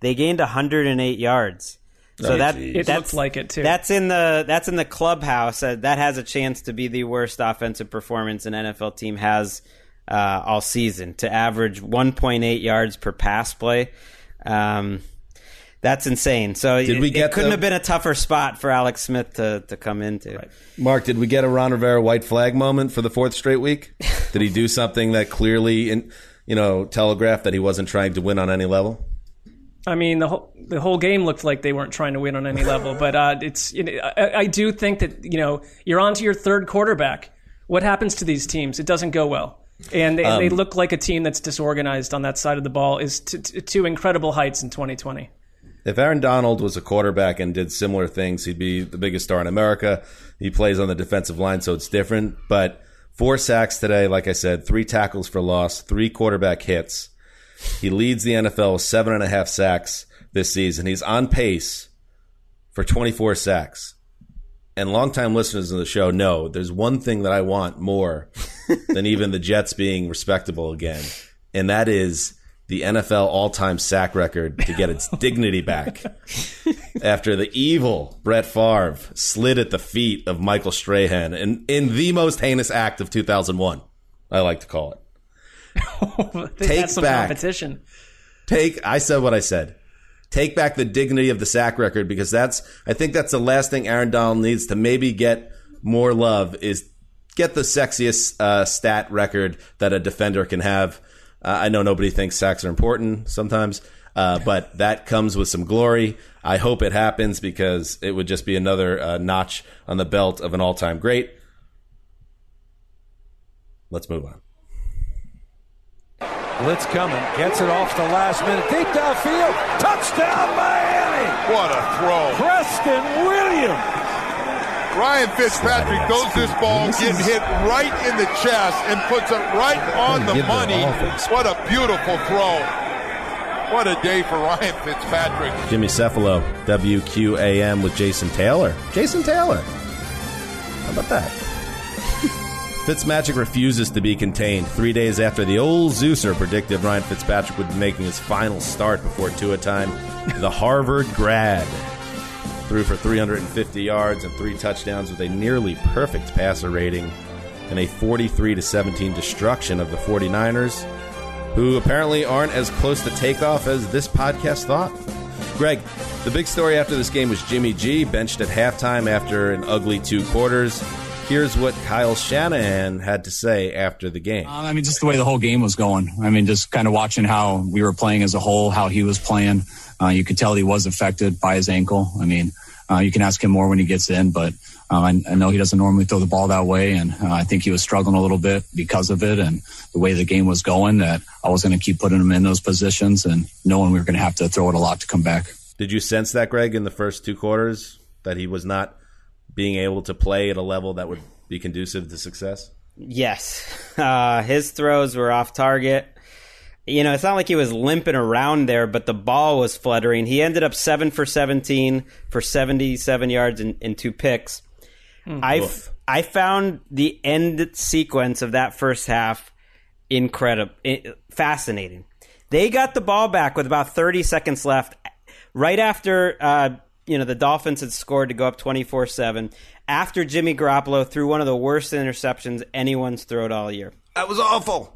They gained 108 yards. So Oh, that geez. It that's looked like it, too. That's in the that's in the clubhouse. Uh, that has a chance to be the worst offensive performance an NFL team has uh, all season. To average 1.8 yards per pass play. Um, that's insane. So Did it, we it get couldn't the- have been a tougher spot for Alex Smith to, to come into. Marc, did we get a Ron Rivera white flag moment for the fourth straight week? *laughs* did he do something that clearly, in, you know, telegraphed that he wasn't trying to win on any level? I mean, the whole the whole game looked like they weren't trying to win on any level. But uh, it's you know, I, I do think that you know you're on to your third quarterback. What happens to these teams? It doesn't go well, and they, Um, they look like a team that's disorganized on that side of the ball. Is to, to, to incredible heights in 2020. If Aaron Donald was a quarterback and did similar things, he'd be the biggest star in America. He plays on the defensive line, so it's different. But four sacks today, like I said, three tackles for loss, three quarterback hits. He leads the NFL with seven and a half sacks this season. He's on pace for 24 sacks. And longtime listeners of the show know there's one thing that I want more *laughs* than even the Jets being respectable again, and that is the NFL all-time sack record to get its *laughs* dignity back after the evil Brett Favre slid at the feet of Michael Strahan in, in the most heinous act of 2001. I like to call it. *laughs* Take back. competition. Take I said what I said. Take back the dignity of the sack record because that's I think that's the last thing Aaron Donald needs to maybe get more love is get the sexiest uh, stat record that a defender can have. Uh, I know nobody thinks sacks are important sometimes, uh, but that comes with some glory. I hope it happens because it would just be another uh, notch on the belt of an all-time great. Let's move on. Blitz coming, gets it off the last minute, deep downfield, touchdown Miami! What a throw. Preston Williams! Ryan Fitzpatrick goes this ball, getting hit right in the chest, and puts it right on the money. What a beautiful throw. What a day for Ryan Fitzpatrick. Jimmy Cefalo, WQAM with Jason Taylor. Jason Taylor. How about that? Fitzmagic refuses to be contained. Three days after the old Zeuser predicted Ryan Fitzpatrick would be making his final start before Tua time, the Harvard grad threw for 350 yards and three touchdowns with a nearly perfect passer rating and a 43 to 17 destruction of the 49ers, who apparently aren't as close to takeoff as this podcast thought. Greg, the big story after this game was Jimmy G benched at halftime after an ugly two quarters. Here's what Kyle Shanahan had to say after the game. Um, I mean, just the way the whole game was going. I mean, just kind of watching how we were playing as a whole, how he was playing. Uh, you could tell he was affected by his ankle. I mean, uh, you can ask him more when he gets in, but um, I, I know he doesn't normally throw the ball that way, and uh, I think he was struggling a little bit because of it and the way the game was going. That I was going to keep putting him in those positions, and knowing we were going to have to throw it a lot to come back. Did you sense that, Greg, in the first two quarters, that he was not being able to play at a level that would be conducive to success? Yes, uh, his throws were off target. You know, it's not like he was limping around there, but the ball was fluttering. He ended up seven for seventeen for seventy-seven yards and, and two picks. Hmm. I I found the end sequence of that first half incredible, fascinating. They got the ball back with about 30 seconds left, right after uh, you know the Dolphins had scored to go up 24 seven. After Jimmy Garoppolo threw one of the worst interceptions anyone's thrown all year. That was awful.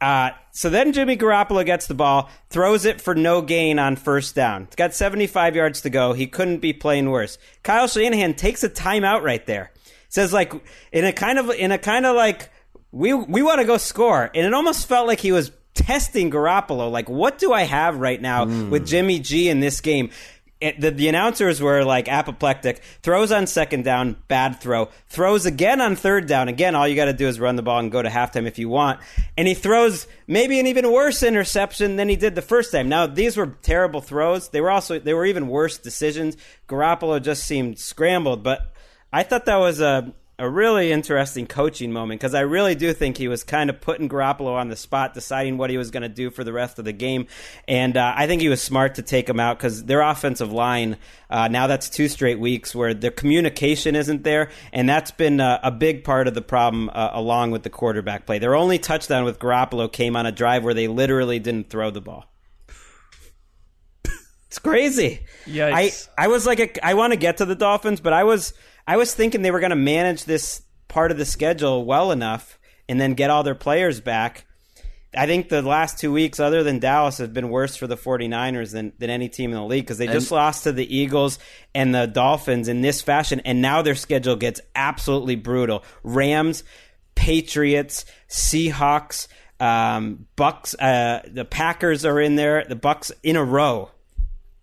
Uh, so then Jimmy Garoppolo gets the ball, throws it for no gain on first down. It's got 75 yards to go. He couldn't be playing worse. Kyle Shanahan takes a timeout right there. Says like in a kind of in a kind of like we we want to go score, and it almost felt like he was testing Garoppolo. Like, what do I have right now with Jimmy G in this game? It, the, the announcers were like apoplectic. Throws on second down, bad throw. Throws again on third down. Again, all you got to do is run the ball and go to halftime if you want. And he throws maybe an even worse interception than he did the first time. Now these were terrible throws. They were also they were even worse decisions. Garoppolo just seemed scrambled, but I thought that was a a really interesting coaching moment because I really do think he was kind of putting Garoppolo on the spot, deciding what he was going to do for the rest of the game. And uh, I think he was smart to take him out because their offensive line, uh, now that's two straight weeks where the communication isn't there. And that's been uh, a big part of the problem uh, along with the quarterback play. Their only touchdown with Garoppolo came on a drive where they literally didn't throw the ball. It's crazy. Yikes. I, I was like, a, I want to get to the Dolphins, but I was I was thinking they were going to manage this part of the schedule well enough and then get all their players back. I think the last two weeks, other than Dallas, have been worse for the 49ers than, than any team in the league because they just lost to the Eagles and the Dolphins in this fashion. And now their schedule gets absolutely brutal. Rams, Patriots, Seahawks, um, Bucs, uh, the Packers are in there, the Bucs in a row.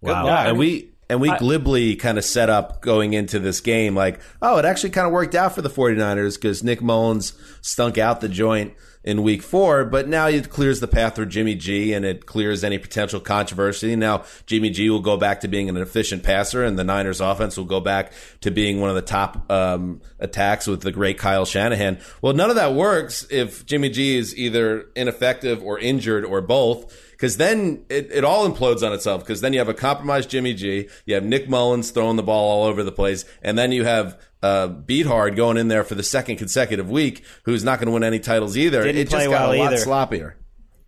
Wow. And we and we I- glibly kind of set up going into this game like, oh, it actually kind of worked out for the 49ers because Nick Mullens stunk out the joint in week four, but now it clears the path for Jimmy G and it clears any potential controversy. Now Jimmy G will go back to being an efficient passer and the Niners offense will go back to being one of the top um, attacks with the great Kyle Shanahan. Well, none of that works if Jimmy G is either ineffective or injured or both because then it, it all implodes on itself. Because then you have a compromised Jimmy G, you have Nick Mullens throwing the ball all over the place, and then you have uh, Beathard going in there for the second consecutive week, who's not going to win any titles either. Didn't it play just got well a lot either. sloppier.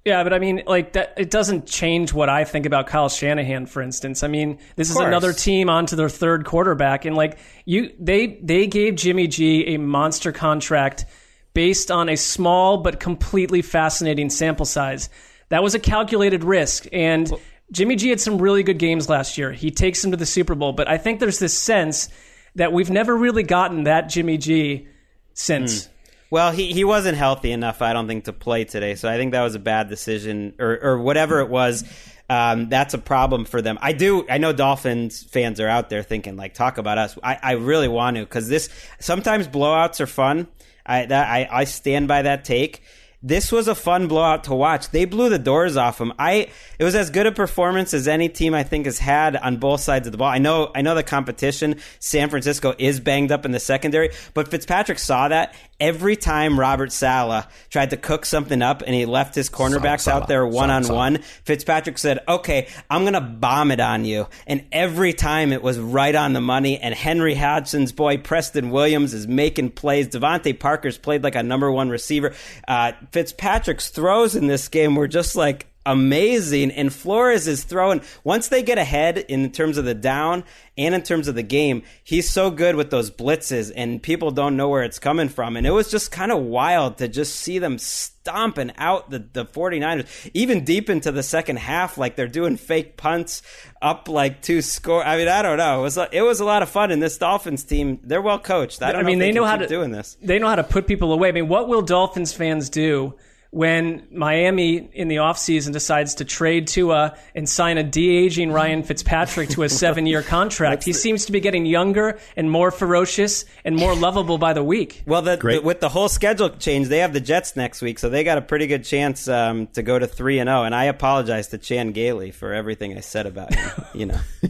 Yeah, but I mean, like that. It doesn't change what I think about Kyle Shanahan, for instance. I mean, this is another team onto their third quarterback, and like you, they they gave Jimmy G a monster contract based on a small but completely fascinating sample size. That was a calculated risk, and Jimmy G had some really good games last year. He takes him to the Super Bowl, but I think there's this sense that we've never really gotten that Jimmy G since. Well, he, he wasn't healthy enough, I don't think, to play today. So I think that was a bad decision, or or whatever it was. Um, that's a problem for them. I do. I know Dolphins fans are out there thinking like, talk about us. I, I really want to because this sometimes blowouts are fun. I that I, I stand by that take. This was a fun blowout to watch. They blew the doors off them. I it was as good a performance as any team I think has had on both sides of the ball. I know I know the competition. San Francisco is banged up in the secondary, but Fitzpatrick saw that every time Robert Saleh tried to cook something up and he left his cornerbacks Saleh. out there one on Saleh. one. Fitzpatrick said, "Okay, I'm gonna bomb it on you," and every time it was right on the money. And Henry Hodgson's boy Preston Williams is making plays. DeVante Parker's played like a number one receiver. Uh, Fitzpatrick's throws in this game were just like amazing and Flores is throwing once they get ahead in terms of the down and in terms of the game he's so good with those blitzes and people don't know where it's coming from and it was just kind of wild to just see them stomping out the, the 49ers even deep into the second half like they're doing fake punts up like two score I mean I don't know it was a, it was a lot of fun and this Dolphins team they're well coached I don't mean, know if they, know how to doing this They know how to put people away. I mean, what will Dolphins fans do when Miami in the offseason decides to trade Tua and sign a de-aging Ryan Fitzpatrick to a *laughs* seven-year contract? he seems to be getting younger and more ferocious and more lovable by the week. Well, the, the- with the whole schedule change, they have the Jets next week, so they got a pretty good chance um, to go to three and zero. And I apologize to Chan Gailey for everything I said about him. You know, *laughs*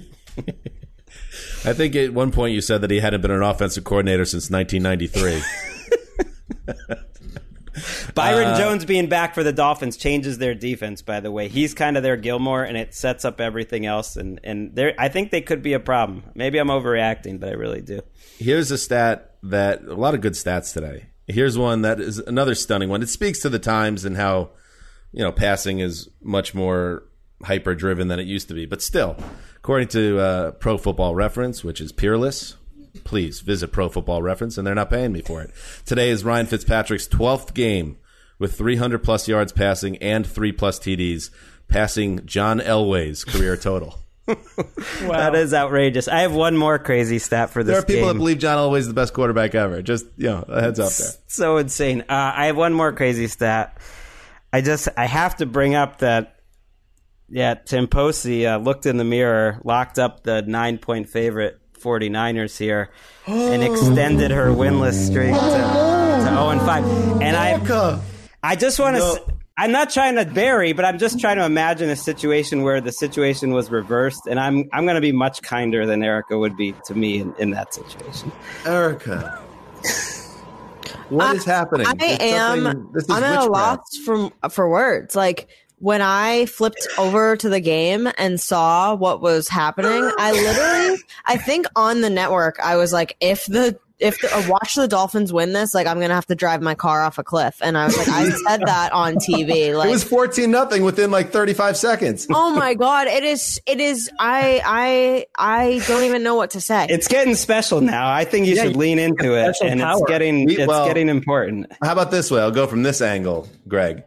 I think at one point you said that he hadn't been an offensive coordinator since 1993. *laughs* *laughs* Byron Uh, Jones being back for the Dolphins changes their defense. By the way, he's kind of their Gilmore, and it sets up everything else. And and there, I think they could be a problem. Maybe I'm overreacting, but I really do. Here's a stat that a lot of good stats today. Here's one that is another stunning one. It speaks to the times and how you know passing is much more hyper driven than it used to be. But still, according to uh, Pro Football Reference, which is peerless, please visit Pro Football Reference, and they're not paying me for it. Today is Ryan Fitzpatrick's 12th game with 300 plus yards passing and three plus TDs, passing John Elway's career total. *laughs* wow. That is outrageous. I have one more crazy stat for this. There are people that believe John Elway's the best quarterback ever. Just you know, a heads up there. so insane. Uh, I have one more crazy stat. I just I have to bring up that yeah, Tim Posey uh, looked in the mirror, locked up the nine point favorite 49ers here, and extended her winless streak to, to 0 and 5. And I I just want to. I'm not trying to bury, but I'm just trying to imagine a situation where the situation was reversed, and I'm I'm going to be much kinder than Erica would be to me in, in that situation. Erica, what uh, is happening? I There's am. something- this is I'm at a loss from for words. Like when I flipped over to the game and saw what was happening, I literally, I think on the network, I was like, if the if the, uh, watch the Dolphins win this, like I'm gonna have to drive my car off a cliff. And I was like, I said that on TV. Like *laughs* it was 14 nothing within like 35 seconds. Oh my *laughs* god, it is it is I I I don't even know what to say. It's getting special now. I think you Yeah, should you lean into it, and power. it's getting it's well- getting important. How about this way? I'll go from this angle, Greg.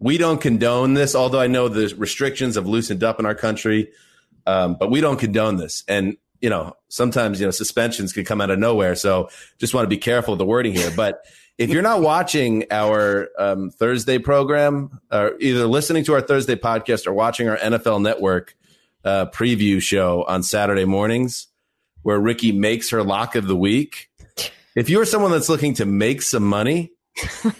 We don't condone this, although I know the restrictions have loosened up in our country, um, but we don't condone this. And you know, sometimes you know suspensions can come out of nowhere. So just want to be careful of the wording here. But *laughs* if you're not watching our um, Thursday program, or either listening to our Thursday podcast or watching our NFL Network uh, preview show on Saturday mornings, where Ricky makes her lock of the week. If you're someone that's looking to make some money, *laughs*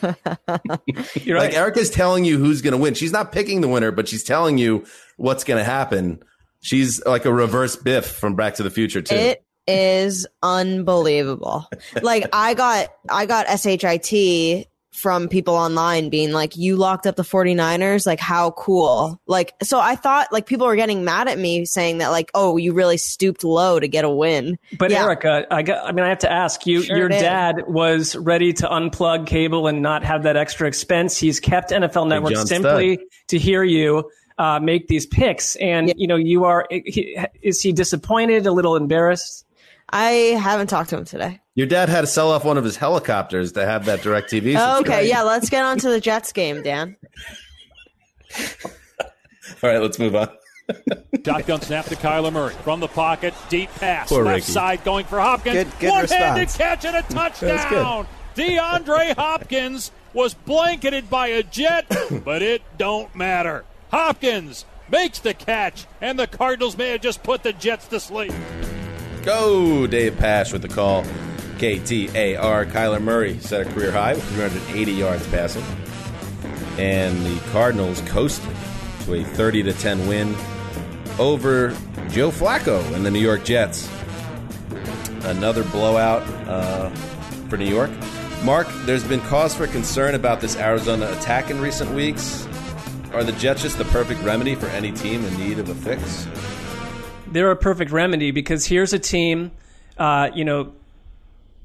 like Erica's telling you who's going to win. She's not picking the winner, but she's telling you what's going to happen. She's like a reverse Biff from Back to the Future too. It is unbelievable. like I got I got SHIT from people online being like you locked up the 49ers like how cool. Like so I thought like people were getting mad at me saying that like oh you really stooped low to get a win. But Yeah. Erica, I got, I mean, I have to ask you. Sure your did. dad was ready to unplug cable and not have that extra expense. He's kept NFL Network John simply to hear you uh, make these picks, and you know, you are. He, is he disappointed? A little embarrassed? I haven't talked to him today. Your dad had to sell off one of his helicopters to have that DirecTV. Okay, yeah, let's get on to the Jets game, Dan. *laughs* All right, let's move on. *laughs* Shotgun snap to Kyler Murray from the pocket, deep pass, Poor left Ricky. side going for Hopkins. Good- good One-handed response. catch and a *laughs* That good. touchdown. DeAndre Hopkins was blanketed by a jet, *coughs* but it don't matter. Hopkins makes the catch, and the Cardinals may have just put the Jets to sleep. Go, Dave Pasch with the call. KTAR. Kyler Murray set a career high with 380 yards passing. And the Cardinals coasted to a 30 to 10 win over Joe Flacco and the New York Jets. Another blowout uh, for New York. Marc, there's been cause for concern about this Arizona attack in recent weeks. Are the Jets just the perfect remedy for any team in need of a fix? They're a perfect remedy because here's a team. Uh, you know,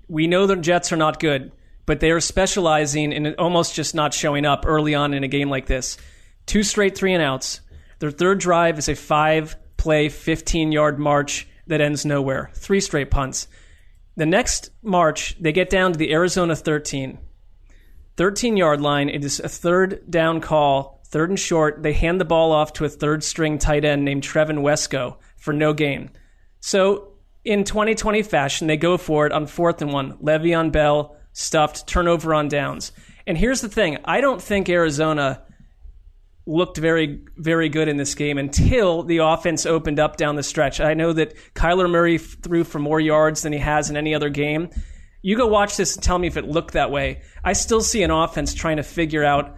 we know the Jets are not good, but they are specializing in almost just not showing up early on in a game like this. Two straight three and outs. Their third drive is a five play, 15 yard march that ends nowhere. Three straight punts. The next march, they get down to the Arizona 13. 13 yard line. It is a third down call, third and short. They hand the ball off to a third string tight end named Trevon Wesco for no gain. So in 2020 fashion, they go for it on fourth and one. Le'Veon Bell stuffed, turnover on downs. And here's the thing I don't think Arizona looked very, very good in this game until the offense opened up down the stretch. I know that Kyler Murray threw for more yards than he has in any other game. You go watch this and tell me if it looked that way. I still see an offense trying to figure out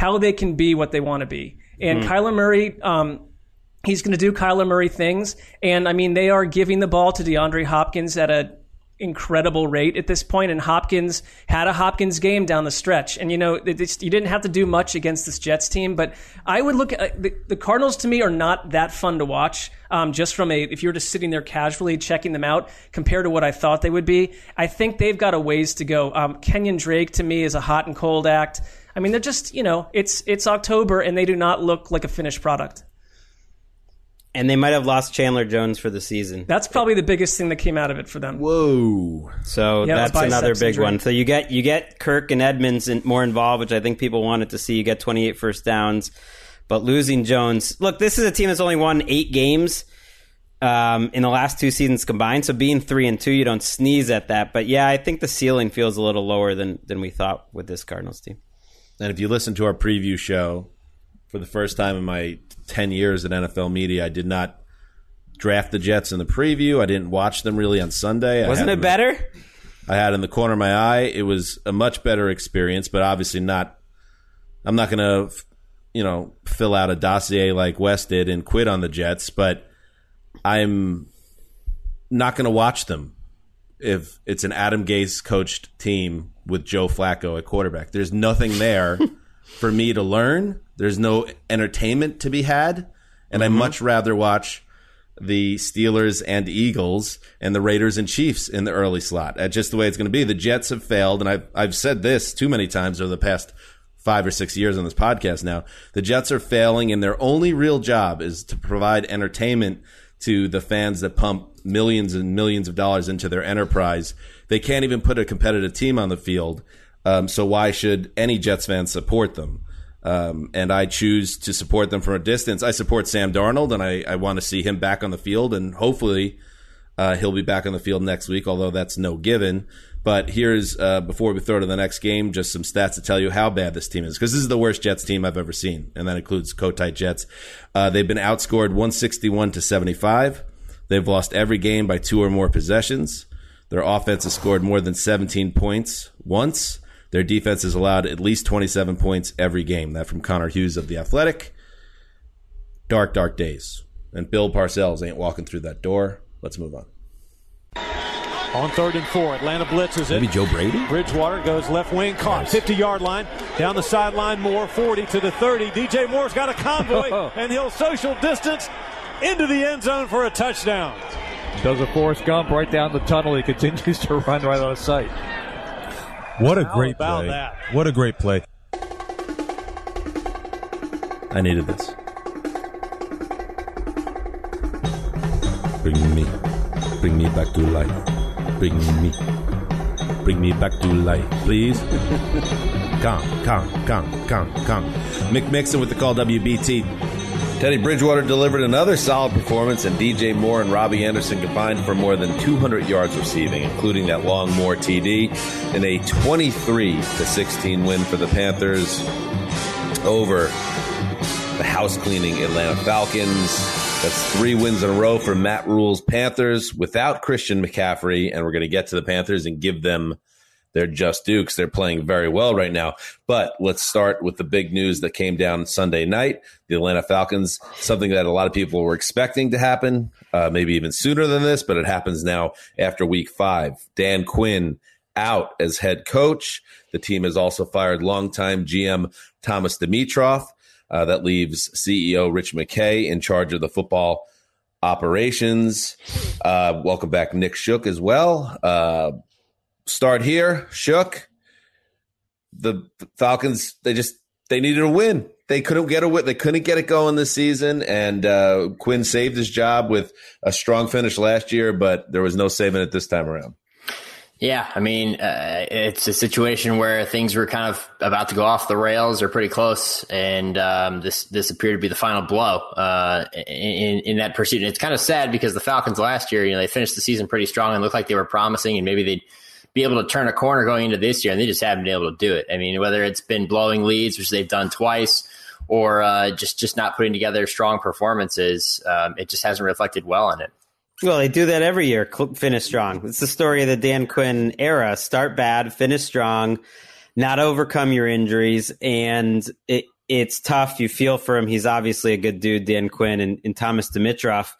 how they can be what they want to be. And Hmm. Kyler Murray, um, he's going to do Kyler Murray things. And I mean, they are giving the ball to DeAndre Hopkins at a incredible rate at this point, and Hopkins had a Hopkins game down the stretch. And you know, it's, you didn't have to do much against this Jets team, but I would look at the, the Cardinals. To me, are not that fun to watch. Um, just from a, if you're just sitting there casually checking them out compared to what I thought they would be, I think they've got a ways to go. Um, Kenyon Drake to me is a hot and cold act. I mean, they're just you know, it's it's October and they do not look like a finished product and they might have lost Chandler Jones for the season. That's probably the biggest thing that came out of it for them. Whoa! So yeah, that's another big injury. one. So you get you get Kirk and Edmonds more involved, which I think people wanted to see. You get 28 first downs, but losing Jones. Look, this is a team that's only won eight games um, in the last two seasons combined. So being three and two, you don't sneeze at that. But yeah, I think the ceiling feels a little lower than than we thought with this Cardinals team. And if you listen to our preview show, for the first time in my 10 years at NFL media. I did not draft the Jets in the preview. I didn't watch them really on Sunday. Wasn't it better? I had in the corner of my eye. It was a much better experience, but obviously not. I'm not going to, you know, fill out a dossier like Wes did and quit on the Jets, but I'm not going to watch them if it's an Adam Gase coached team with Joe Flacco at quarterback. There's nothing there *laughs* for me to learn. There's no entertainment to be had, and mm-hmm. I much rather watch the Steelers and Eagles and the Raiders and Chiefs in the early slot. That's just the way it's going to be. The Jets have failed, and I've I've said this too many times over the past five or six years on this podcast now. The Jets are failing, and their only real job is to provide entertainment to the fans that pump millions and millions of dollars into their enterprise. They can't even put a competitive team on the field. Um, so why should any Jets fan support them? Um, and I choose to support them from a distance. I support Sam Darnold, and I, I want to see him back on the field, and hopefully uh, he'll be back on the field next week, although that's no given. But here's, uh, before we throw to the next game, just some stats to tell you how bad this team is, because this is the worst Jets team I've ever seen, and that includes Kotite Jets. Uh, they've been outscored 161 to 75. They've lost every game by two or more possessions. Their offense has scored more than 17 points once. Their defense has allowed at least 27 points every game. That from Connor Hughes of The Athletic. Dark, dark days. And Bill Parcells ain't walking through that door. Let's move on. On third and four, Atlanta blitzes it. Maybe Joe Brady? Bridgewater goes left wing, caught. 50 yard line. Down the sideline, Moore 40 to the 30. DJ Moore's got a convoy, *laughs* and he'll social distance into the end zone for a touchdown. Does a Forrest Gump right down the tunnel. He continues to run right out of sight. What a great play. That? What a great play. I needed this. Bring me, bring me back to life. Bring me, bring me back to life, please. *laughs* come, come, come, come, come. Mick Mixon with the call WBT. Teddy Bridgewater delivered another solid performance, and DJ Moore and Robbie Anderson combined for more than 200 yards receiving, including that long Moore TD, in a 23 to 16 win for the Panthers over the house cleaning Atlanta Falcons. That's three wins in a row for Matt Rhule's Panthers without Christian McCaffrey, and we're going to get to the Panthers and give them they're just Dukes. They're playing very well right now. But let's start with the big news that came down Sunday night. The Atlanta Falcons, something that a lot of people were expecting to happen, uh, maybe even sooner than this, but it happens now after week five. Dan Quinn out as head coach. The team has also fired longtime GM Thomas Dimitroff. Uh, that leaves CEO Rich McKay in charge of the football operations. Uh, welcome back, Nick Shook, as well. Uh, start here. Shook. The Falcons, they just they needed a win. They couldn't get a win. They couldn't get it going this season, and uh, Quinn saved his job with a strong finish last year, but there was no saving it this time around. Yeah, I mean, uh, it's a situation where things were kind of about to go off the rails or pretty close, and um, this this appeared to be the final blow uh, in in that pursuit. And it's kind of sad because the Falcons last year, you know, they finished the season pretty strong and looked like they were promising, and maybe they'd be able to turn a corner going into this year, and they just haven't been able to do it. I mean, whether it's been blowing leads, which they've done twice, or uh, just just not putting together strong performances, um, it just hasn't reflected well on it. Well, they do that every year. Finish strong. It's the story of the Dan Quinn era. Start bad, finish strong, not overcome your injuries, and it, it's tough. You feel for him. He's obviously a good dude, Dan Quinn, and, and Thomas Dimitroff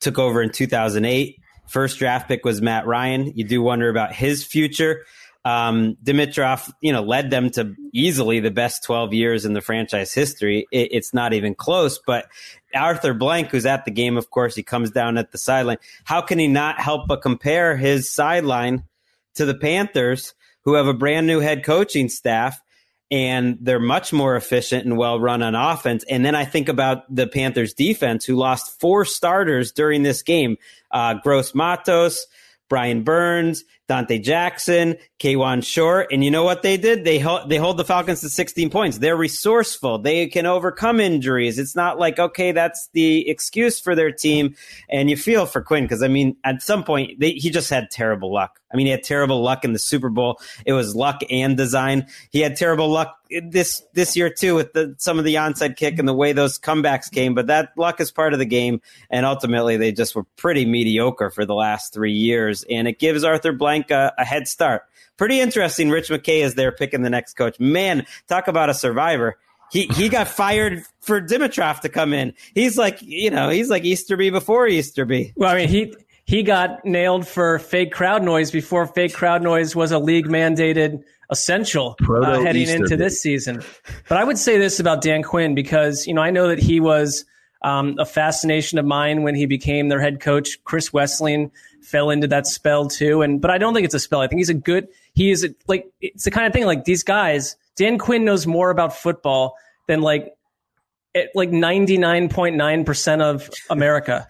took over in 2008 first draft pick was Matt Ryan. You do wonder about his future. Um, Dimitroff, you know, led them to easily the best 12 years in the franchise history. It, it's not even close, but Arthur Blank, who's at the game, of course, he comes down at the sideline. How can he not help but compare his sideline to the Panthers, who have a brand new head coaching staff? And they're much more efficient and well run on offense. And then I think about the Panthers defense, who lost four starters during this game: uh, Gross Matos, Brian Burns, Donte Jackson, Kawann Short, and you know what they did? They hold, they hold the Falcons to 16 points. They're resourceful. They can overcome injuries. It's not like okay, that's the excuse for their team. And you feel for Quinn because I mean, at some point they, he just had terrible luck. I mean, he had terrible luck in the Super Bowl. It was luck and design. He had terrible luck this this year too with the, some of the onside kick and the way those comebacks came. But that luck is part of the game, and ultimately they just were pretty mediocre for the last three years, and it gives Arthur Blank a, a head start. Pretty interesting. Rich McKay is there picking the next coach. Man, talk about a survivor. He he got *laughs* fired for Dimitroff to come in. He's like you know he's like Easterby before Easterby. Well, I mean he he got nailed for fake crowd noise before fake crowd noise was a league mandated essential uh, heading Easter into this season. But I would say this about Dan Quinn because you know I know that he was um, a fascination of mine when he became their head coach. Chris Wesseling fell into that spell too, and but I don't think it's a spell. I think he's a good. He is a, like it's the kind of thing like these guys. Dan Quinn knows more about football than like it, like ninety nine point nine percent of America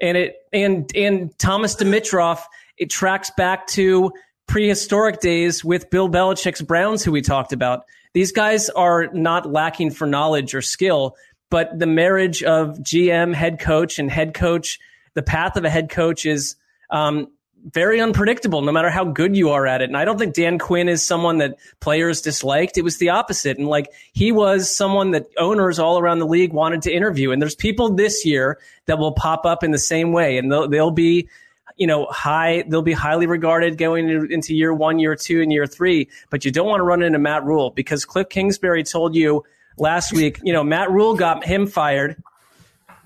and it and and Thomas Dimitroff it tracks back to prehistoric days with Bill Belichick's Browns, who we talked about. These guys are not lacking for knowledge or skill, but the marriage of GM, head coach, and head coach, the path of a head coach is um, very unpredictable, no matter how good you are at it. And I don't think Dan Quinn is someone that players disliked. It was the opposite. And like he was someone that owners all around the league wanted to interview. And there's people this year that will pop up in the same way, and they'll, they'll be you know, high, they'll be highly regarded going into, year one, year two, and year three. But you don't want to run into Matt Rhule because Cliff Kingsbury told you last week, you know, Matt Rhule got him fired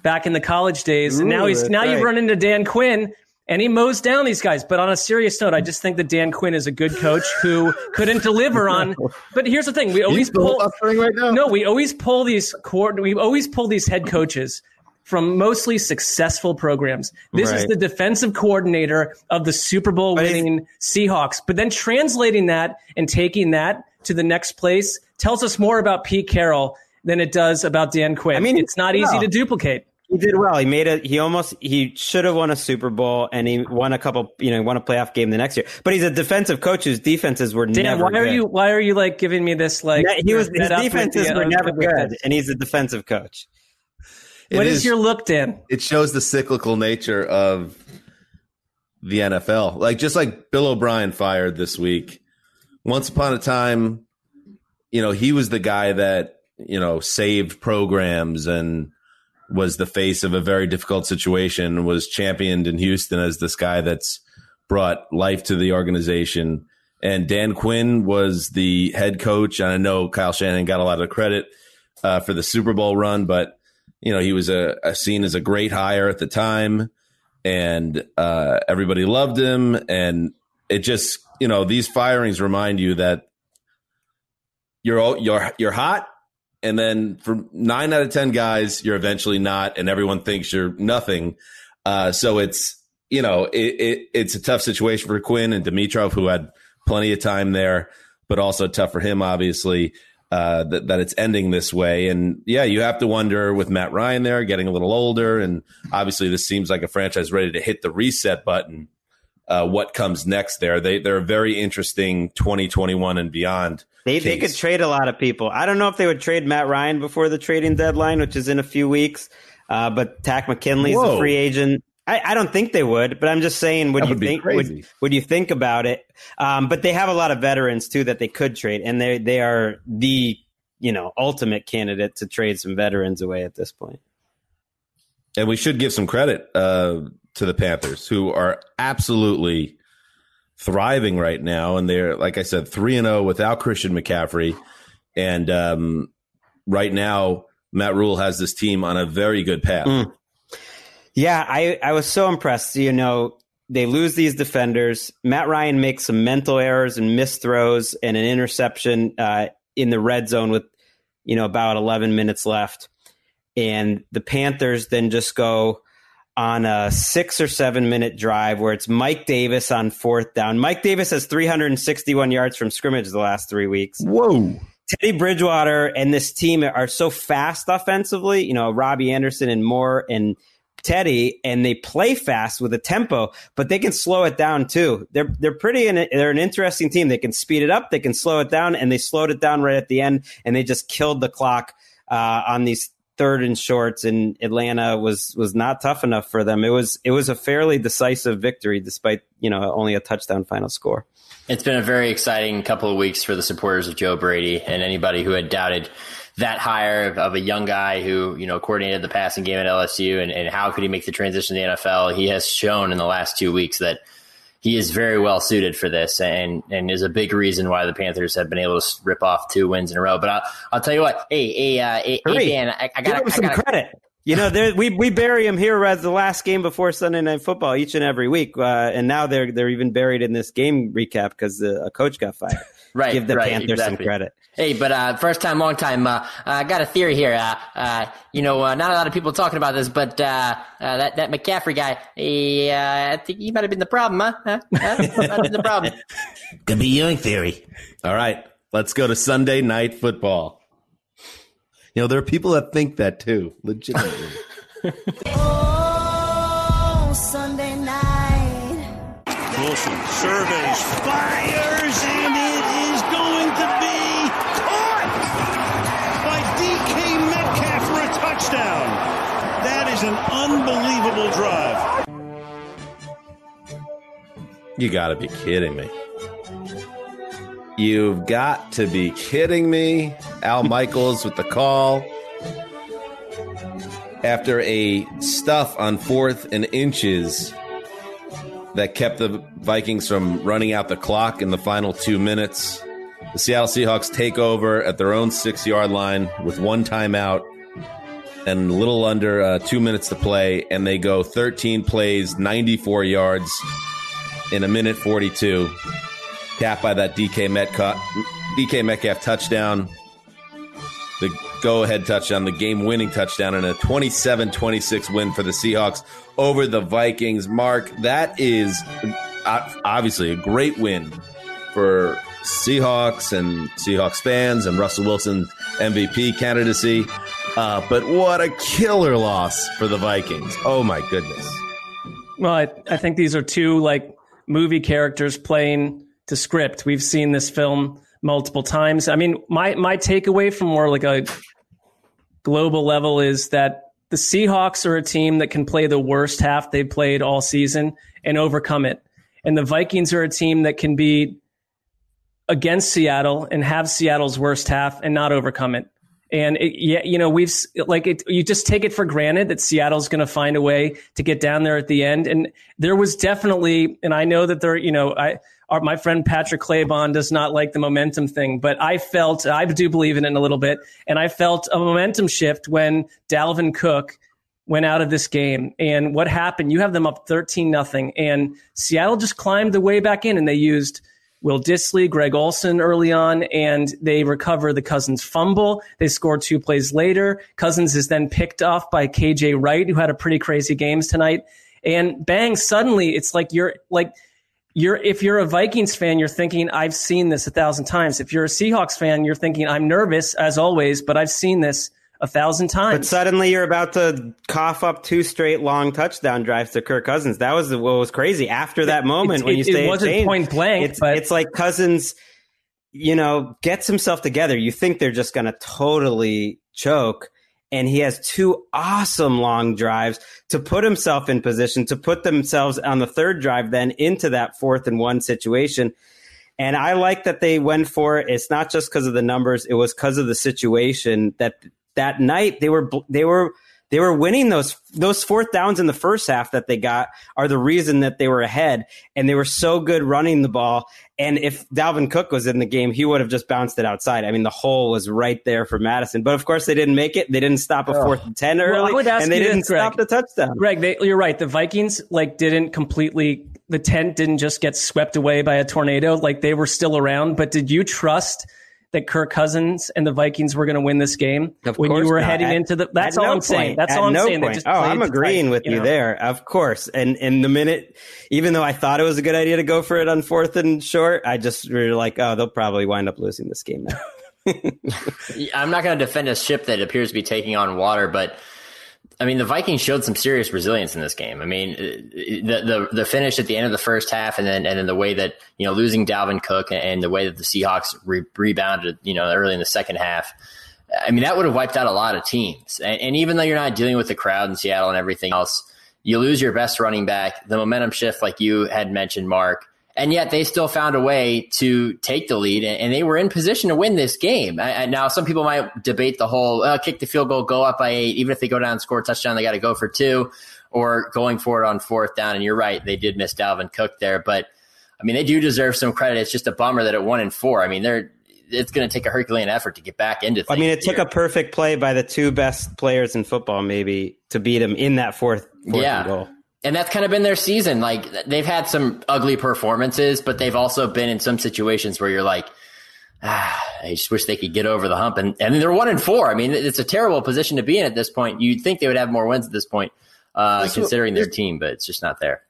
back in the college days. and now he's, now you right. run into Dan Quinn and he mows down these guys. But on a serious note, I just think that Dan Quinn is a good coach who couldn't deliver on. *laughs* But here's the thing: we always pull. No, we always pull these. coord- We always pull these head coaches from mostly successful programs. This is the defensive coordinator of the Super Bowl winning Seahawks. But then translating that and taking that to the next place tells us more about Pete Carroll than it does about Dan Quinn. I mean, it's not easy no. to duplicate. He did well. He made a. He almost. He should have won a Super Bowl, and he won a couple. You know, he won a playoff game the next year. But he's a defensive coach whose defenses were Dan, never why are good. you why are you like giving me this like Yeah, he was. His up with defenses the- were never good, this? and he's a defensive coach. What It is is- your look, Dan? It shows the cyclical nature of the NFL. Like just like Bill O'Brien fired this week. Once upon a time, you know, he was the guy that, you know, saved programs and was the face of a very difficult situation, was championed in Houston as this guy that's brought life to the organization. And Dan Quinn was the head coach. And I know Kyle Shanahan got a lot of credit uh, for the Super Bowl run, but you know he was a, a seen as a great hire at the time, and uh, everybody loved him. And it just you know these firings remind you that you're all- you're you're hot, and then for nine out of ten guys, you're eventually not, and everyone thinks you're nothing. Uh, so it's you know it, it it's a tough situation for Quinn and Dimitroff, who had plenty of time there, but also tough for him, obviously. Uh, that, that it's ending this way. And yeah, you have to wonder with Matt Ryan there getting a little older. And obviously, this seems like a franchise ready to hit the reset button. Uh, what comes next there? They, they're a very interesting 2021 and beyond. They, they could trade a lot of people. I don't know if they would trade Matt Ryan before the trading deadline, which is in a few weeks. Uh, but Takk McKinley's Whoa. a free agent. I, I don't think they would, but I'm just saying, would That you think would, would you think about it? Um, but they have a lot of veterans too that they could trade, and they they are the you know ultimate candidate to trade some veterans away at this point. And we should give some credit uh, to the Panthers, who are absolutely thriving right now. And they're, like I said, 3 and 0 without Christian McCaffrey. And um, right now, Matt Rhule has this team on a very good path. Mm. Yeah, I, I was so impressed. You know, they lose these defenders. Matt Ryan makes some mental errors and missed throws and an interception uh, in the red zone with you know about 11 minutes left, and the Panthers then just go on a six or seven minute drive where it's Mike Davis on fourth down. Mike Davis has 361 yards from scrimmage the last three weeks. Whoa. Teddy Bridgewater and this team are so fast offensively, you know, Robbie Anderson and Moore and Teddy, and they play fast with a tempo, but they can slow it down too. They're they're pretty in they're an interesting team. They can speed it up, they can slow it down, and they slowed it down right at the end, and they just killed the clock uh, on these third and shorts. And Atlanta was was not tough enough for them. It was it was a fairly decisive victory, despite you know only a touchdown final score. It's been a very exciting couple of weeks for the supporters of Joe Brady and anybody who had doubted that hire of, of, a young guy who, you know, coordinated the passing game at LSU and, and how could he make the transition to the NFL? He has shown in the last two weeks that he is very well suited for this and, and is a big reason why the Panthers have been able to rip off two wins in a row. But I'll, I'll tell you what, hey, hey, uh, hey, hey Dan, I, I got him some gotta, credit. You know, we we bury him here as the last game before Sunday Night Football each and every week, uh, and now they're they're even buried in this game recap because a coach got fired. Right, give the right, Panthers exactly. some credit. Hey, but uh, first time, long time. Uh, I got a theory here. Uh, uh, you know, uh, not a lot of people talking about this, but uh, uh, that that McCaffrey guy, he, I think he might have been the problem, huh? huh? huh? might have been the problem. *laughs* Could be your theory. All right, let's go to Sunday night football. You know, there are people that think that too, legitimately. *laughs* oh, Sunday night. Wilson surveys, fires, touchdown. That is an unbelievable drive. You got to be kidding me. You've got to be kidding me. Al Michaels with the call. After a stuff on fourth and inches that kept the Vikings from running out the clock in the final two minutes, the Seattle Seahawks take over at their own six yard line with one timeout and a little under uh, two minutes to play, and they go 13 plays, 94 yards in a minute 42 capped by that DK Metcalf, DK Metcalf touchdown, the go ahead touchdown, the game winning touchdown, and a 27 26 win for the Seahawks over the Vikings. Marc, that is obviously a great win for Seahawks and Seahawks fans and Russell Wilson's MVP candidacy. Uh, but what a killer loss for the Vikings. Oh, my goodness. Well, I, I think these are two like movie characters playing to script. We've seen this film multiple times. I mean, my my takeaway from more like a global level is that the Seahawks are a team that can play the worst half they've played all season and overcome it. And the Vikings are a team that can be against Seattle and have Seattle's worst half and not overcome it. And it, yeah, you know, we've like it, you just take it for granted that Seattle's going to find a way to get down there at the end. And there was definitely, and I know that there, you know, I, our, my friend Patrick Claybon does not like the momentum thing, but I felt, I do believe in it a little bit. And I felt a momentum shift when Dalvin Cook went out of this game. And what happened? You have them up 13 nothing and Seattle just climbed the way back in and they used, Will Dissly, Greg Olsen early on, and they recover the Cousins fumble. They score two plays later. Cousins is then picked off by KJ Wright, who had a pretty crazy games tonight. And bang, suddenly it's like you're like, you're, if you're a Vikings fan, you're thinking, I've seen this a thousand times. If you're a Seahawks fan, you're thinking, I'm nervous as always, but I've seen this a thousand times. But suddenly you're about to cough up two straight long touchdown drives to Kirk Cousins. That was what was crazy. After that moment, it, when you it, say it wasn't point blank, it's, but it's like Cousins, you know, gets himself together. You think they're just going to totally choke. And he has two awesome long drives to put himself in position to put themselves on the third drive, then into that fourth and one situation. And I like that they went for it. It's not just because of the numbers; it was because of the situation that that night they were they were they were winning those those fourth downs in the first half that they got are the reason that they were ahead. And they were so good running the ball. And if Dalvin Cook was in the game he would have just bounced it outside. I mean the hole was right there for Mattison. But of course they didn't make it. They didn't stop a fourth and 10 early well, and they didn't this, Greg. stop the touchdown. Greg they, you're right. The Vikings like didn't completely the tent didn't just get swept away by a tornado. Like they were still around. But did you trust that Kirk Cousins and the Vikings were going to win this game Of when you were not. heading At- into the? That's all no I'm saying. That's At all I'm no saying. Point. just oh, I'm agreeing tight, with you, know? there, of course. And and the minute, even though I thought it was a good idea to go for it on fourth and short, I just were like, oh, they'll probably wind up losing this game now. *laughs* I'm not going to defend a ship that appears to be taking on water, but I mean, the Vikings showed some serious resilience in this game. I mean, uh, uh, the the the finish at the end of the first half, and then and then the way that you know losing Dalvin Cook and the way that the Seahawks re- rebounded, you know, early in the second half. I mean, that would have wiped out a lot of teams. And, and even though you're not dealing with the crowd in Seattle and everything else, you lose your best running back. The momentum shift, like you had mentioned, Marc, and yet they still found a way to take the lead, and, and they were in position to win this game. I, now, some people might debate the whole uh, kick the field goal, go up by eight. Even if they go down and score a touchdown, they got to go for two, or going for it on fourth down. And you're right, they did miss Dalvin Cook there, but I mean, they do deserve some credit. It's just a bummer that at one and four, I mean, they're it's going to take a Herculean effort to get back into. I mean, it took a perfect play by the two best players in football, maybe, to beat them in that fourth, fourth Yeah. goal. And that's kind of been their season. Like they've had some ugly performances, but they've also been in some situations where you're like, ah, I just wish they could get over the hump. And and they're one and four. I mean, it's a terrible position to be in at this point. You'd think they would have more wins at this point, uh, This considering their team, but it's just not there.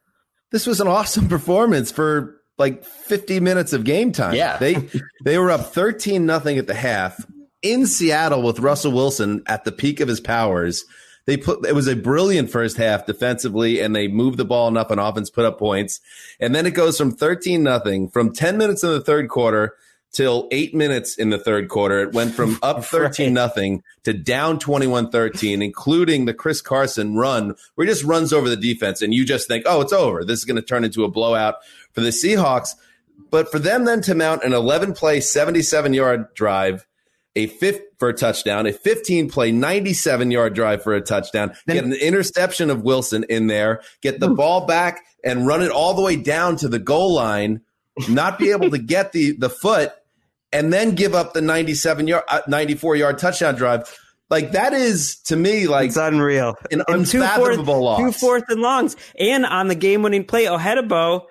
this was an awesome performance for like 50 minutes of game time. Yeah. They they were up 13 nothing at the half in Seattle with Russell Wilson at the peak of his powers. They put it was a brilliant first half defensively and they moved the ball enough on offense put up points. And then it goes from 13 nothing from 10 minutes in the third quarter till 8 minutes in the third quarter. It went from up *laughs* 13 nothing to down 21-13 including the Chris Carson run where he just runs over the defense and you just think, "Oh, it's over. This is going to turn into a blowout for the Seahawks." But for them then to mount an 11 play, 77 yard drive, a fifth for a touchdown, a 15 play, 97 yard drive for a touchdown, get an interception of Wilson in there, get the ball back and run it all the way down to the goal line, not be able to *laughs* get the, the foot, and then give up the 97 yard, uh, 94 yard touchdown drive. Like that is to me like It's unreal. an And two fourth, unfathomable loss. two fourth and longs. And on the game winning play, Odenigbo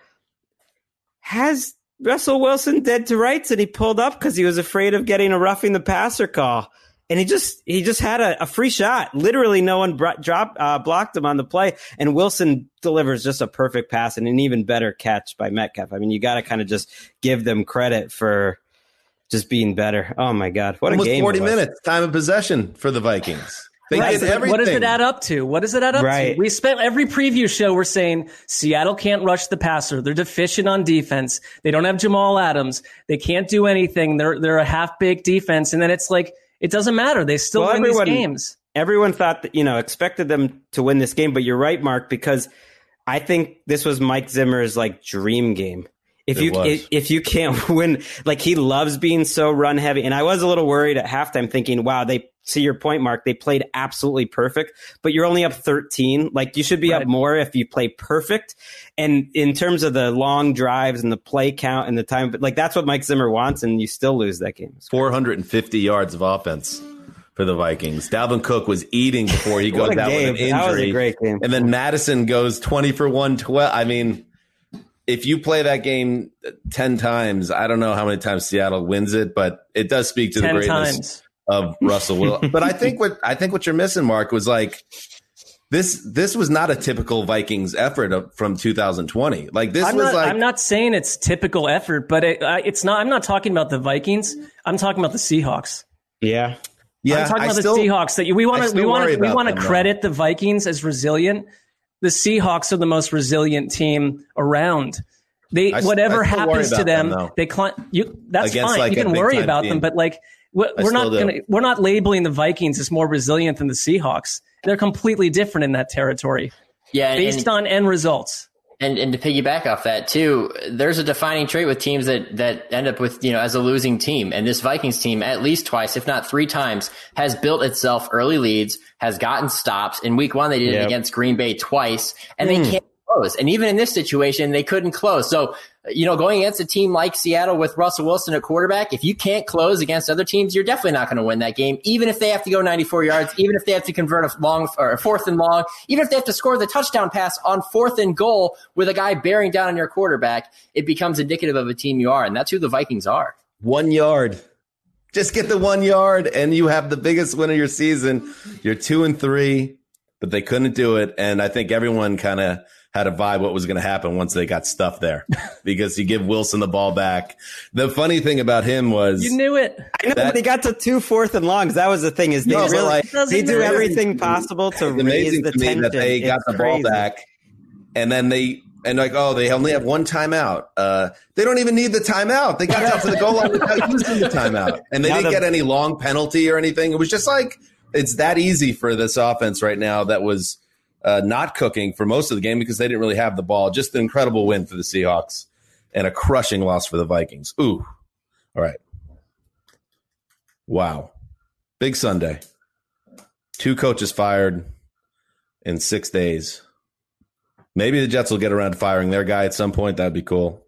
has Russell Wilson dead to rights and he pulled up because he was afraid of getting a roughing the passer call. And he just he just had a, a free shot. Literally, no one bro- drop uh, blocked him on the play, and Wilson delivers just a perfect pass and an even better catch by Metcalf. I mean, you got to kind of just give them credit for just being better. Oh my god, what Almost a game! 40 it was. minutes time of possession for the Vikings. They Right, did everything. What does it add up to? What does it add up Right. to? We spent every preview show. We're saying Seattle can't rush the passer. They're deficient on defense. They don't have Jamal Adams. They can't do anything. They're they're a half baked defense. And then it's like it doesn't matter. They still Well, win everyone- these games. Everyone thought that, you know, expected them to win this game, but you're right, Marc, because I think this was Mike Zimmer's like dream game. If It you was. if, if you can't *laughs* win, like he loves being so run heavy, and I was a little worried at halftime, thinking, "Wow, they see your point, Marc. They played absolutely perfect, but you're only up 13. Like you should be up more if you play perfect." And in terms of the long drives and the play count and the time, but like that's what Mike Zimmer wants, and you still lose that game. 450 yards of offense for the Vikings. Dalvin Cook was eating before he *laughs* What goes a out with an game. That was a injury. great game. And then Mattison goes 20 for 112. I mean, if you play that game 10 times, I don't know how many times Seattle wins it, but it does speak to the greatness times. of Russell Wilson. *laughs* but I think what I think what you're missing, Marc, was like this this was not a typical Vikings effort from 2020. Like this I'm was not, like I'm not saying it's typical effort, but it, I, it's not. I'm not talking about the Vikings. I'm talking about the Seahawks. Yeah. yeah, I'm talking I about still- the Seahawks. That you, we want to we want to we want to them, though. credit the Vikings as resilient. The Seahawks are the most resilient team around. They I s- whatever I happens to them, them, they climb. You that's Against, fine. like, you can worry about team. them, but like we're, we're not gonna we're not labeling the Vikings as more resilient than the Seahawks. They're completely different in that territory, Yeah, based and- on end results. And and to piggyback off that too, there's a defining trait with teams that that end up with you know as a losing team, and this Vikings team at least twice, if not three times, has built itself early leads, has gotten stops. In Week One, they did it against Green Bay twice, and Mm. they can't close. And even in this situation, they couldn't close. So, you know, going against a team like Seattle with Russell Wilson at quarterback, if you can't close against other teams, you're definitely not going to win that game. Even if they have to go 94 yards, even if they have to convert a long or a fourth and long, even if they have to score the touchdown pass on fourth and goal with a guy bearing down on your quarterback, it becomes indicative of a team you are. And that's who the Vikings are. One yard. Just get the one yard, and you have the biggest win of your season. You're two and three, but they couldn't do it. And I think everyone kind of had a vibe what was going to happen once they got stuffed there *laughs* because you give Wilson the ball back. The funny thing about him was You knew it. I know, but they got to two fourth and longs. That was the thing is they No, really like- they do everything possible to It's raise amazing the to me tension. that they got It's the ball back, and then they and like, oh, they only have one timeout. Uh, they don't even need the timeout. They got down to the goal line without *laughs* using the timeout, and they Now didn't the- get any long penalty or anything. It was just like it's that easy for this offense right now. That was uh, not cooking for most of the game because they didn't really have the ball. Just an incredible win for the Seahawks and a crushing loss for the Vikings. Ooh, all right. Wow, big Sunday. Two coaches fired in six days. Maybe the Jets will get around to firing their guy at some point. That'd be cool.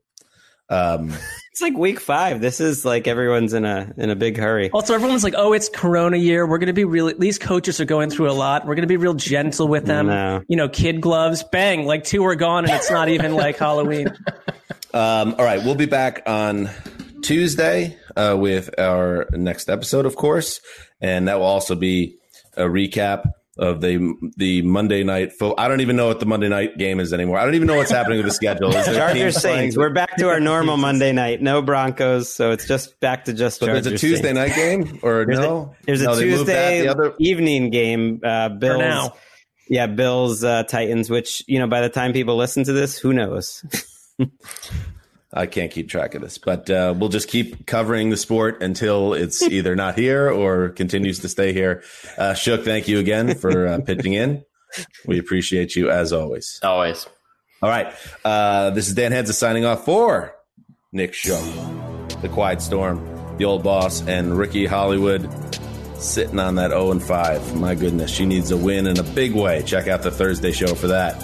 Um, *laughs* It's like week five. This is like everyone's in a in a big hurry. Also, everyone's like, "Oh, it's Corona year. We're going to be real." These coaches are going through a lot. We're going to be real gentle with them. No. You know, kid gloves. Bang! Like two are gone, and it's not even like Halloween. *laughs* Um, all right, we'll be back on Tuesday uh, with our next episode, of course, and that will also be a recap of the the Monday night. Fo- I don't even know what the Monday night game is anymore. I don't even know what's happening with the schedule. Is there Chargers teams? Saints. We're back to our *laughs* normal Monday night. No Broncos, so it's just back to just. So there's a Tuesday Saints. night game, or There's no? A, there's No, a they that. Tuesday The other evening game. Uh, Bills. now. Yeah, Bills uh, Titans. Which you know, by the time people listen to this, who knows? *laughs* I can't keep track of this, but uh, we'll just keep covering the sport until it's *laughs* either not here or continues to stay here. Uh, Shook, thank you again for uh, *laughs* pitching in. We appreciate you as always. Always. All right. Uh, this is Dan Hanzus signing off for Nick Shook, The Quiet Storm, The Old Boss, and Ricky Hollywood sitting on that 0 and 5. My goodness, she needs a win in a big way. Check out the Thursday show for that.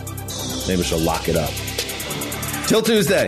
Maybe she'll lock it up. Till Tuesday.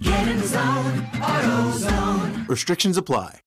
Get in zone, AutoZone. Restrictions apply.